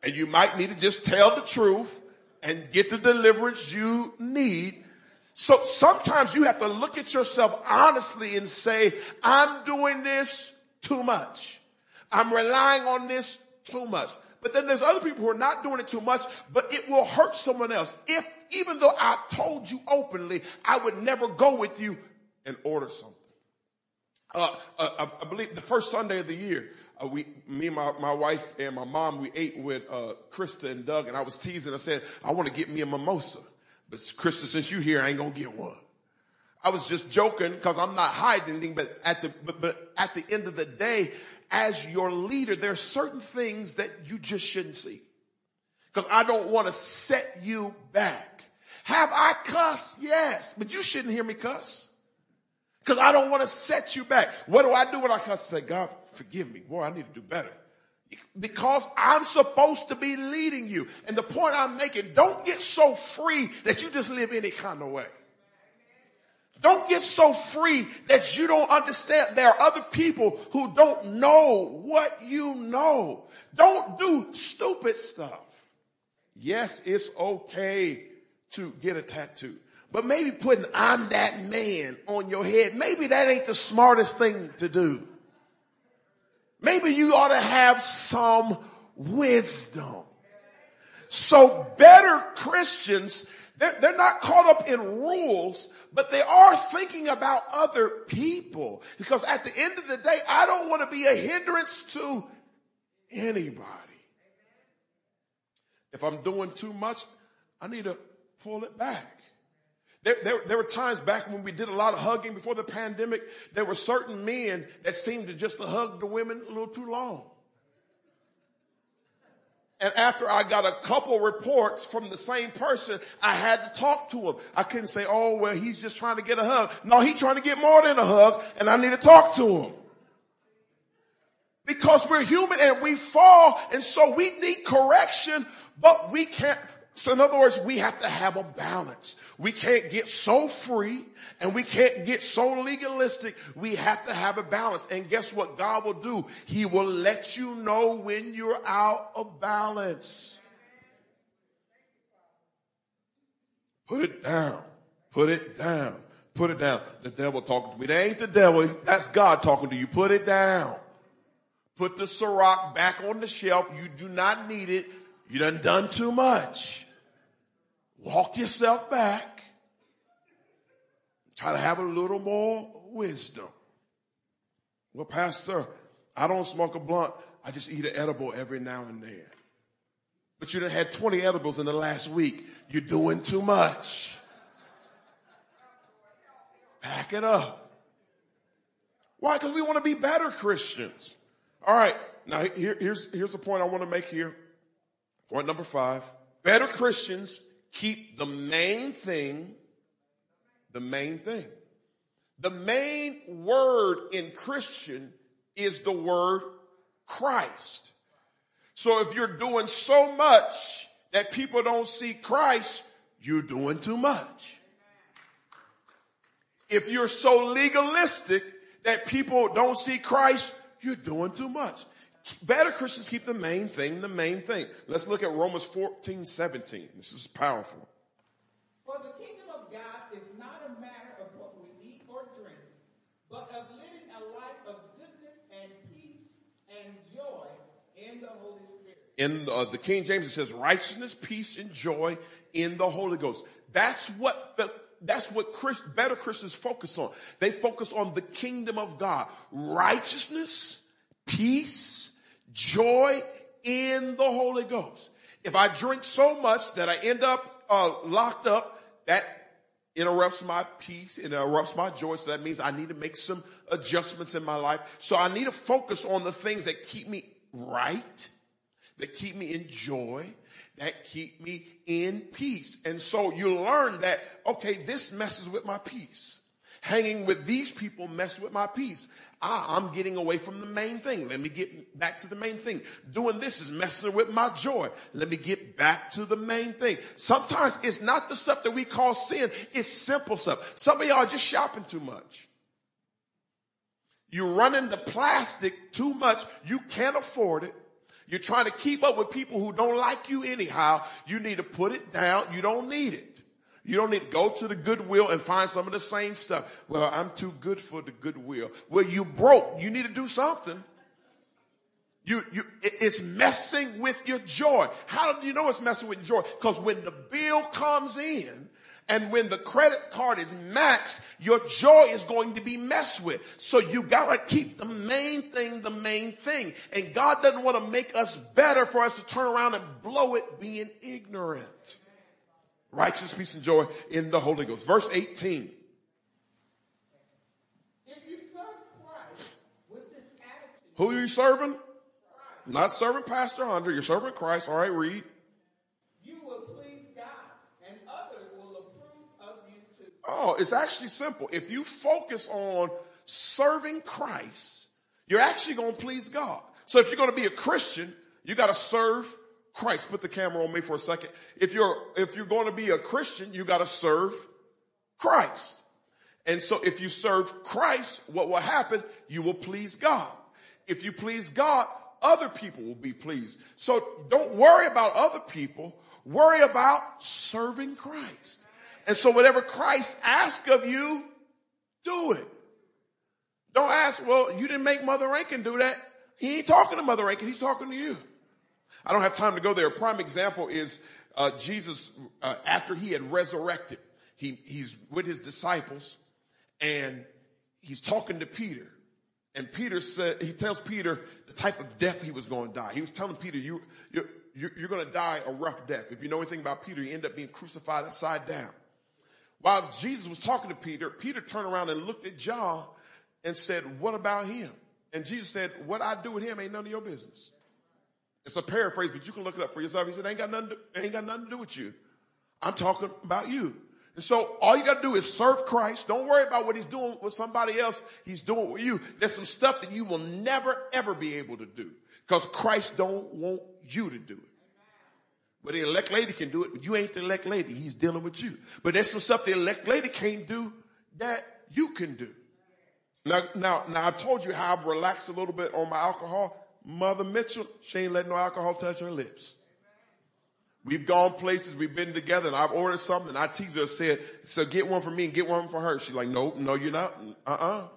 And you might need to just tell the truth and get the deliverance you need. So sometimes you have to look at yourself honestly and say, I'm doing this too much. I'm relying on this too much. But then there's other people who are not doing it too much, but it will hurt someone else. If, even though I told you openly, I would never go with you and order something. Uh, uh, I believe the first Sunday of the year, uh, we, me, my, my wife and my mom, we ate with, uh, Krista and Doug and I was teasing. I said, I want to get me a mimosa. But Krista, since you're here, I ain't to get one. I was just joking because I'm not hiding anything, but at the, but, but at the end of the day, as your leader, there are certain things that you just shouldn't see. Because I don't want to set you back. Have I cussed? Yes, but you shouldn't hear me cuss. Because I don't want to set you back. What do I do when I cuss? I say, God, forgive me. Boy, I need to do better. Because I'm supposed to be leading you. And the point I'm making, don't get so free that you just live any kind of way. Don't get so free that you don't understand there are other people who don't know what you know. Don't do stupid stuff. Yes, it's okay to get a tattoo. But maybe putting I'm that man on your head, maybe that ain't the smartest thing to do. Maybe you ought to have some wisdom. So better Christians, they're, they're not caught up in rules, but they are thinking about other people. Because at the end of the day, I don't want to be a hindrance to anybody. If I'm doing too much, I need to pull it back. There, there, there, were times back when we did a lot of hugging before the pandemic. There were certain men that seemed to just to hug the women a little too long. And after I got a couple reports from the same person, I had to talk to him. I couldn't say, oh, well, he's just trying to get a hug. No, he's trying to get more than a hug and I need to talk to him. Because we're human and we fall and so we need correction, but we can't. So in other words, we have to have a balance. We can't get so free and we can't get so legalistic. We have to have a balance. And guess what God will do? He will let you know when you're out of balance. Put it down. Put it down. Put it down. The devil talking to me. That ain't the devil. That's God talking to you. Put it down. Put the Ciroc back on the shelf. You do not need it. You done done too much. Walk yourself back. Try to have a little more wisdom. Well, pastor, I don't smoke a blunt. I just eat an edible every now and then. But you done had 20 edibles in the last week. You're doing too much. Pack it up. Why? Because we want to be better Christians. All right. Now here, here's, here's the point I want to make here. Point number five. Better Christians keep the main thing, the main thing. The main word in Christian is the word Christ. So if you're doing so much that people don't see Christ, you're doing too much. If you're so legalistic that people don't see Christ, you're doing too much. Better Christians keep the main thing the main thing. Let's look at Romans 14, 17. This is powerful. For the kingdom of God is not a matter of what we eat or drink, but of living a life of goodness and peace and joy in the Holy Spirit. In uh, the King James, it says righteousness, peace, and joy in the Holy Ghost. That's what the that's what Christ, better Christians focus on. They focus on the kingdom of God. Righteousness, peace, joy in the Holy Ghost. If I drink so much that I end up uh, locked up, that interrupts my peace, interrupts my joy. So that means I need to make some adjustments in my life. So I need to focus on the things that keep me right, that keep me in joy, that keep me in peace. And so you learn that, okay, this messes with my peace. Hanging with these people mess with my peace. Ah, I'm getting away from the main thing. Let me get back to the main thing. Doing this is messing with my joy. Let me get back to the main thing. Sometimes it's not the stuff that we call sin. It's simple stuff. Some of y'all are just shopping too much. You're running the plastic too much. You can't afford it. You're trying to keep up with people who don't like you anyhow. You need to put it down. You don't need it. You don't need to go to the Goodwill and find some of the same stuff. Well, I'm too good for the Goodwill. Well, you broke. You need to do something. You, you, it's messing with your joy. How do you know it's messing with your joy? Because when the bill comes in, and when the credit card is maxed, your joy is going to be messed with. So you gotta keep the main thing the main thing. And God doesn't want to make us better for us to turn around and blow it being ignorant. Righteous peace and joy in the Holy Ghost. Verse 18. If you serve Christ with this attitude, Who are you serving? Not serving Pastor Hunter. You're serving Christ. All right, read. you will please God, and others will approve of you too. Oh, it's actually simple. If you focus on serving Christ, you're actually going to please God. So if you're going to be a Christian, you got to serve Christ. Put the camera on me for a second. If you're, if you're going to be a Christian, you got to serve Christ. And so if you serve Christ, what will happen? You will please God. If you please God, other people will be pleased. So don't worry about other people. Worry about serving Christ. And so whatever Christ asks of you, do it. Don't ask, well, you didn't make Mother Rankin do that. He ain't talking to Mother Rankin. He's talking to you. I don't have time to go there. A prime example is uh, Jesus uh, after he had resurrected. He, he's with his disciples and he's talking to Peter. And Peter said, he tells Peter the type of death he was going to die. He was telling Peter, you, you're, you're going to die a rough death. If you know anything about Peter, he ended up being crucified upside down. While Jesus was talking to Peter, Peter turned around and looked at John and said, what about him? And Jesus said, what I do with him ain't none of your business. It's a paraphrase, but you can look it up for yourself. He said, ain't got nothing to, ain't got nothing to do with you. I'm talking about you. And so all you got to do is serve Christ. Don't worry about what he's doing with somebody else. He's doing with you. There's some stuff that you will never ever be able to do because Christ don't want you to do it. But the elect lady can do it, but you ain't the elect lady. He's dealing with you. But there's some stuff the elect lady can't do that you can do. Now, now, now I've told you how I've relaxed a little bit on my alcohol. Mother Mitchell, she ain't letting no alcohol touch her lips. We've gone places, we've been together, and I've ordered something, I teased her, said, so get one for me and get one for her. She's like, no, no, you're not. Uh-uh.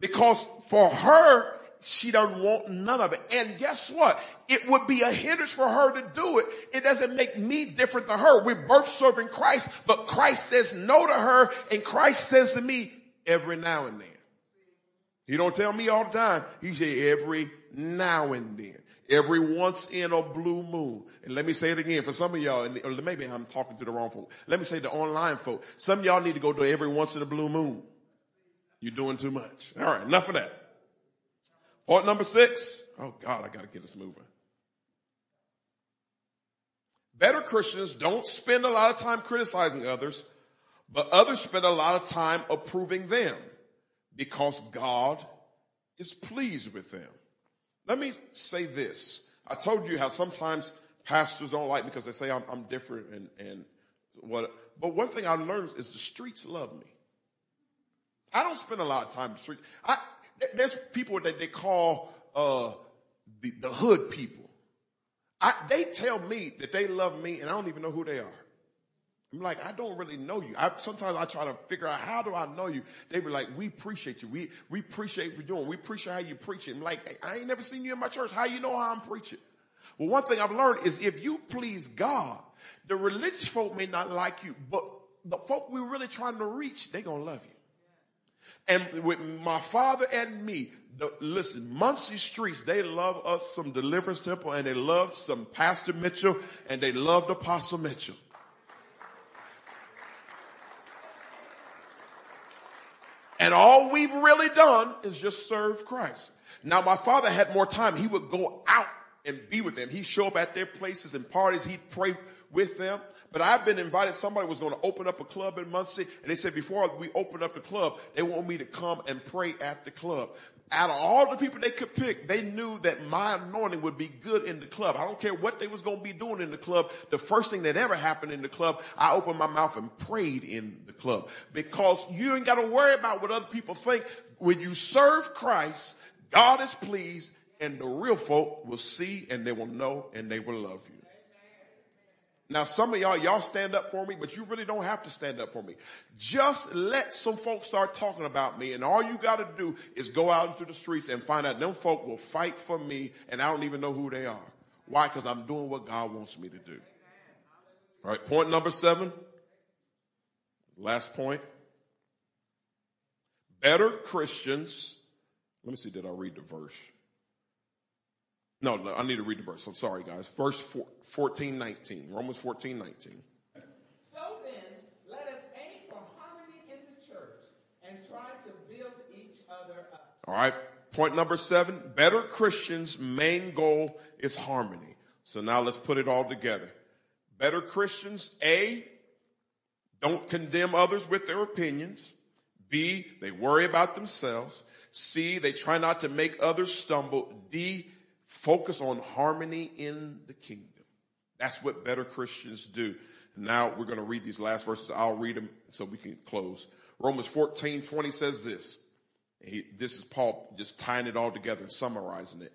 Because for her, she doesn't want none of it. And guess what? It would be a hindrance for her to do it. It doesn't make me different than her. We're both serving Christ, but Christ says no to her, and Christ says to me every now and then. He don't tell me all the time. He say every now and then. Every once in a blue moon. And let me say it again for some of y'all, and maybe I'm talking to the wrong folk. Let me say the online folk. Some of y'all need to go to every once in a blue moon. You're doing too much. All right, enough of that. Part number six. Oh God, I gotta get this moving. Better Christians don't spend a lot of time criticizing others, but others spend a lot of time approving them because God is pleased with them. Let me say this. I told you how sometimes pastors don't like me because they say I'm, I'm different and, and what, but one thing I learned is the streets love me. I don't spend a lot of time in the street. I, there's people that they call, uh, the, the hood people. I, they tell me that they love me and I don't even know who they are. I'm like, I don't really know you. I, sometimes I try to figure out how do I know you. They be like, we appreciate you. We, we appreciate what you're doing. We appreciate how you preach it. I'm like, I ain't never seen you in my church. How you know how I'm preaching? Well, one thing I've learned is if you please God, the religious folk may not like you, but the folk we're really trying to reach, they gonna love you. And with my father and me, the, listen, Muncie Streets, they love us some Deliverance Temple and they love some Pastor Mitchell and they loved Apostle Mitchell. And all we've really done is just serve Christ. Now my father had more time. He would go out and be with them. He'd show up at their places and parties. He'd pray with them. But I've been invited. Somebody was going to open up a club in Muncie and they said before we open up the club, they want me to come and pray at the club out of all the people they could pick, they knew that my anointing would be good in the club. I don't care what they was going to be doing in the club. The first thing that ever happened in the club, I opened my mouth and prayed in the club because you ain't got to worry about what other people think. When you serve Christ, God is pleased and the real folk will see and they will know and they will love you. Now some of y'all, y'all stand up for me, but you really don't have to stand up for me. Just let some folks start talking about me and all you gotta do is go out into the streets and find out them folk will fight for me and I don't even know who they are. Why? Cause I'm doing what God wants me to do. All right. Point number seven. Last point. Better Christians. Let me see. Did I read the verse? No, no, I need to read the verse. I'm sorry, guys. Verse 14, 19. Romans 14, 19. So then, let us aim for harmony in the church and try to build each other up. All right. Point number seven. Better Christians' main goal is harmony. So now let's put it all together. Better Christians, A, don't condemn others with their opinions. B, they worry about themselves. C, they try not to make others stumble. D, focus on harmony in the kingdom. That's what better Christians do. Now we're going to read these last verses. I'll read them so we can close. Romans 14, 20 says this. He, this is Paul just tying it all together and summarizing it.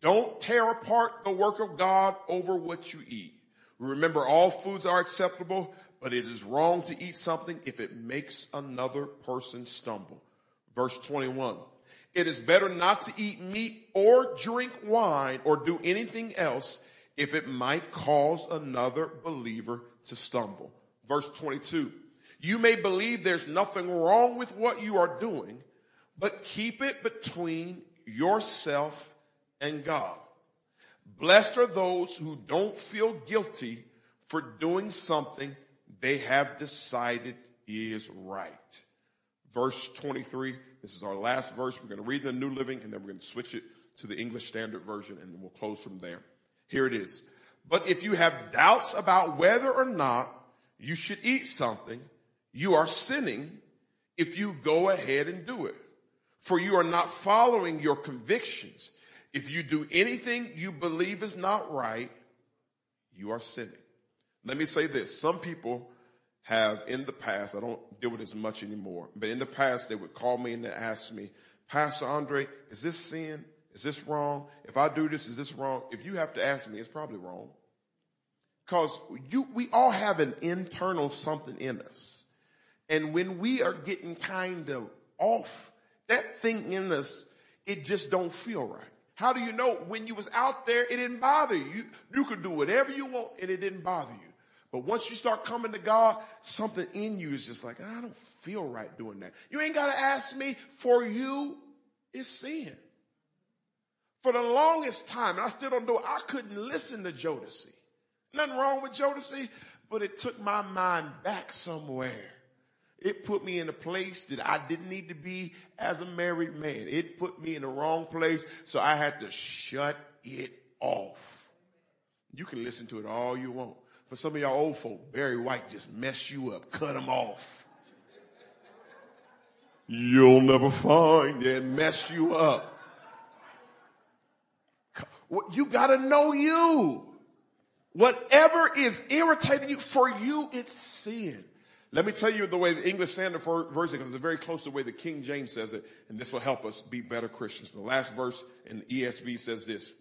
Don't tear apart the work of God over what you eat. Remember all foods are acceptable, but it is wrong to eat something if it makes another person stumble. Verse 21. It is better not to eat meat or drink wine or do anything else if it might cause another believer to stumble. Verse 22. You may believe there's nothing wrong with what you are doing, but keep it between yourself and God. Blessed are those who don't feel guilty for doing something they have decided is right. Verse 23 this is our last verse. We're going to read the New Living and then we're going to switch it to the English Standard Version and then we'll close from there. Here it is. But if you have doubts about whether or not you should eat something, you are sinning if you go ahead and do it. For you are not following your convictions. If you do anything you believe is not right, you are sinning. Let me say this. Some people have in the past, I don't deal with as much anymore, but in the past they would call me and ask me, Pastor Andre, is this sin? Is this wrong? If I do this, is this wrong? If you have to ask me, it's probably wrong. Cause you, we all have an internal something in us. And when we are getting kind of off, that thing in us, it just don't feel right. How do you know when you was out there, it didn't bother? You, you could do whatever you want and it didn't bother you. But once you start coming to God, something in you is just like, I don't feel right doing that. You ain't got to ask me for you is sin. For the longest time, and I still don't know, I couldn't listen to Jodeci. Nothing wrong with Jodeci, but it took my mind back somewhere. It put me in a place that I didn't need to be as a married man. It put me in the wrong place, so I had to shut it off. You can listen to it all you want. For some of y'all old folk, Barry White just mess you up, cut them off. You'll never find and mess you up. You gotta know you. Whatever is irritating you, for you, it's sin. Let me tell you the way the English Standard Version, because it's very close to the way the King James says it, and this will help us be better Christians. The last verse in ESV says this,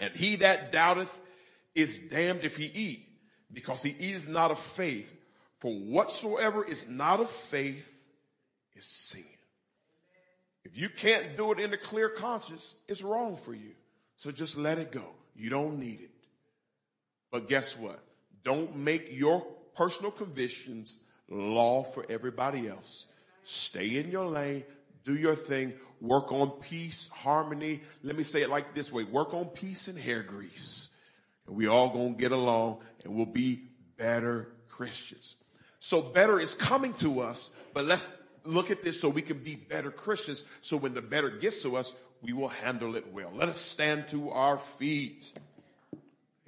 and he that doubteth is damned if he eat, because he is not of faith. For whatsoever is not of faith is sin. If you can't do it in a clear conscience, it's wrong for you. So just let it go. You don't need it. But guess what? Don't make your personal convictions law for everybody else. Stay in your lane. Do your thing. Work on peace, harmony. Let me say it like this way. Work on peace and hair grease and we all gonna get along and we'll be better Christians. So better is coming to us, but let's look at this so we can be better Christians. So when the better gets to us, we will handle it well. Let us stand to our feet.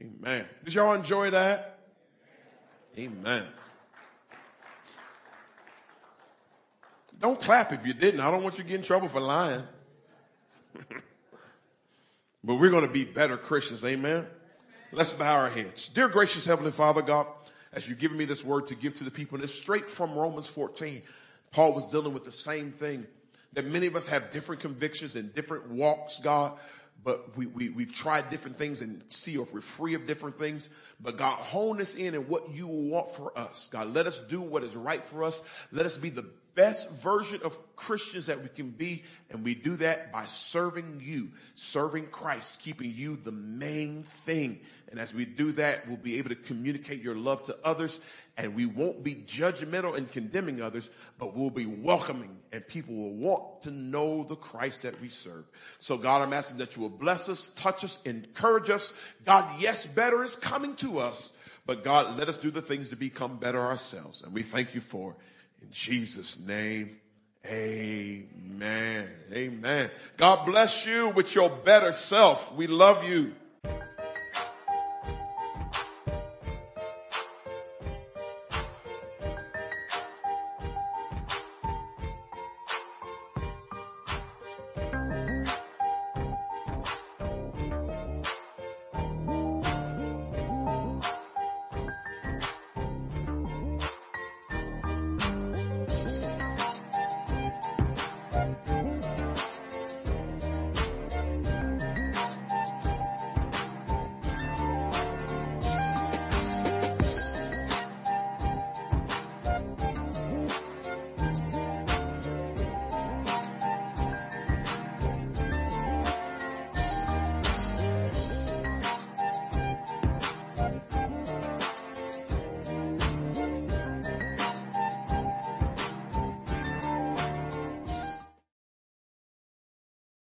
Amen. Did y'all enjoy that? Amen. Don't clap if you didn't. I don't want you to get in trouble for lying. but we're going to be better Christians. Amen. Let's bow our heads. Dear gracious Heavenly Father God, as you've given me this word to give to the people, and it's straight from Romans 14. Paul was dealing with the same thing that many of us have different convictions and different walks, God, but we, we, we've tried different things and see if we're free of different things. But God, hone us in and what you want for us. God, let us do what is right for us. Let us be the best version of Christians that we can be. And we do that by serving you, serving Christ, keeping you the main thing. And as we do that, we'll be able to communicate your love to others and we won't be judgmental and condemning others, but we'll be welcoming and people will want to know the Christ that we serve. So God, I'm asking that you will bless us, touch us, encourage us. God, yes, better is coming to us, but God, let us do the things to become better ourselves. And we thank you for. In Jesus' name, amen. Amen. God bless you with your better self. We love you.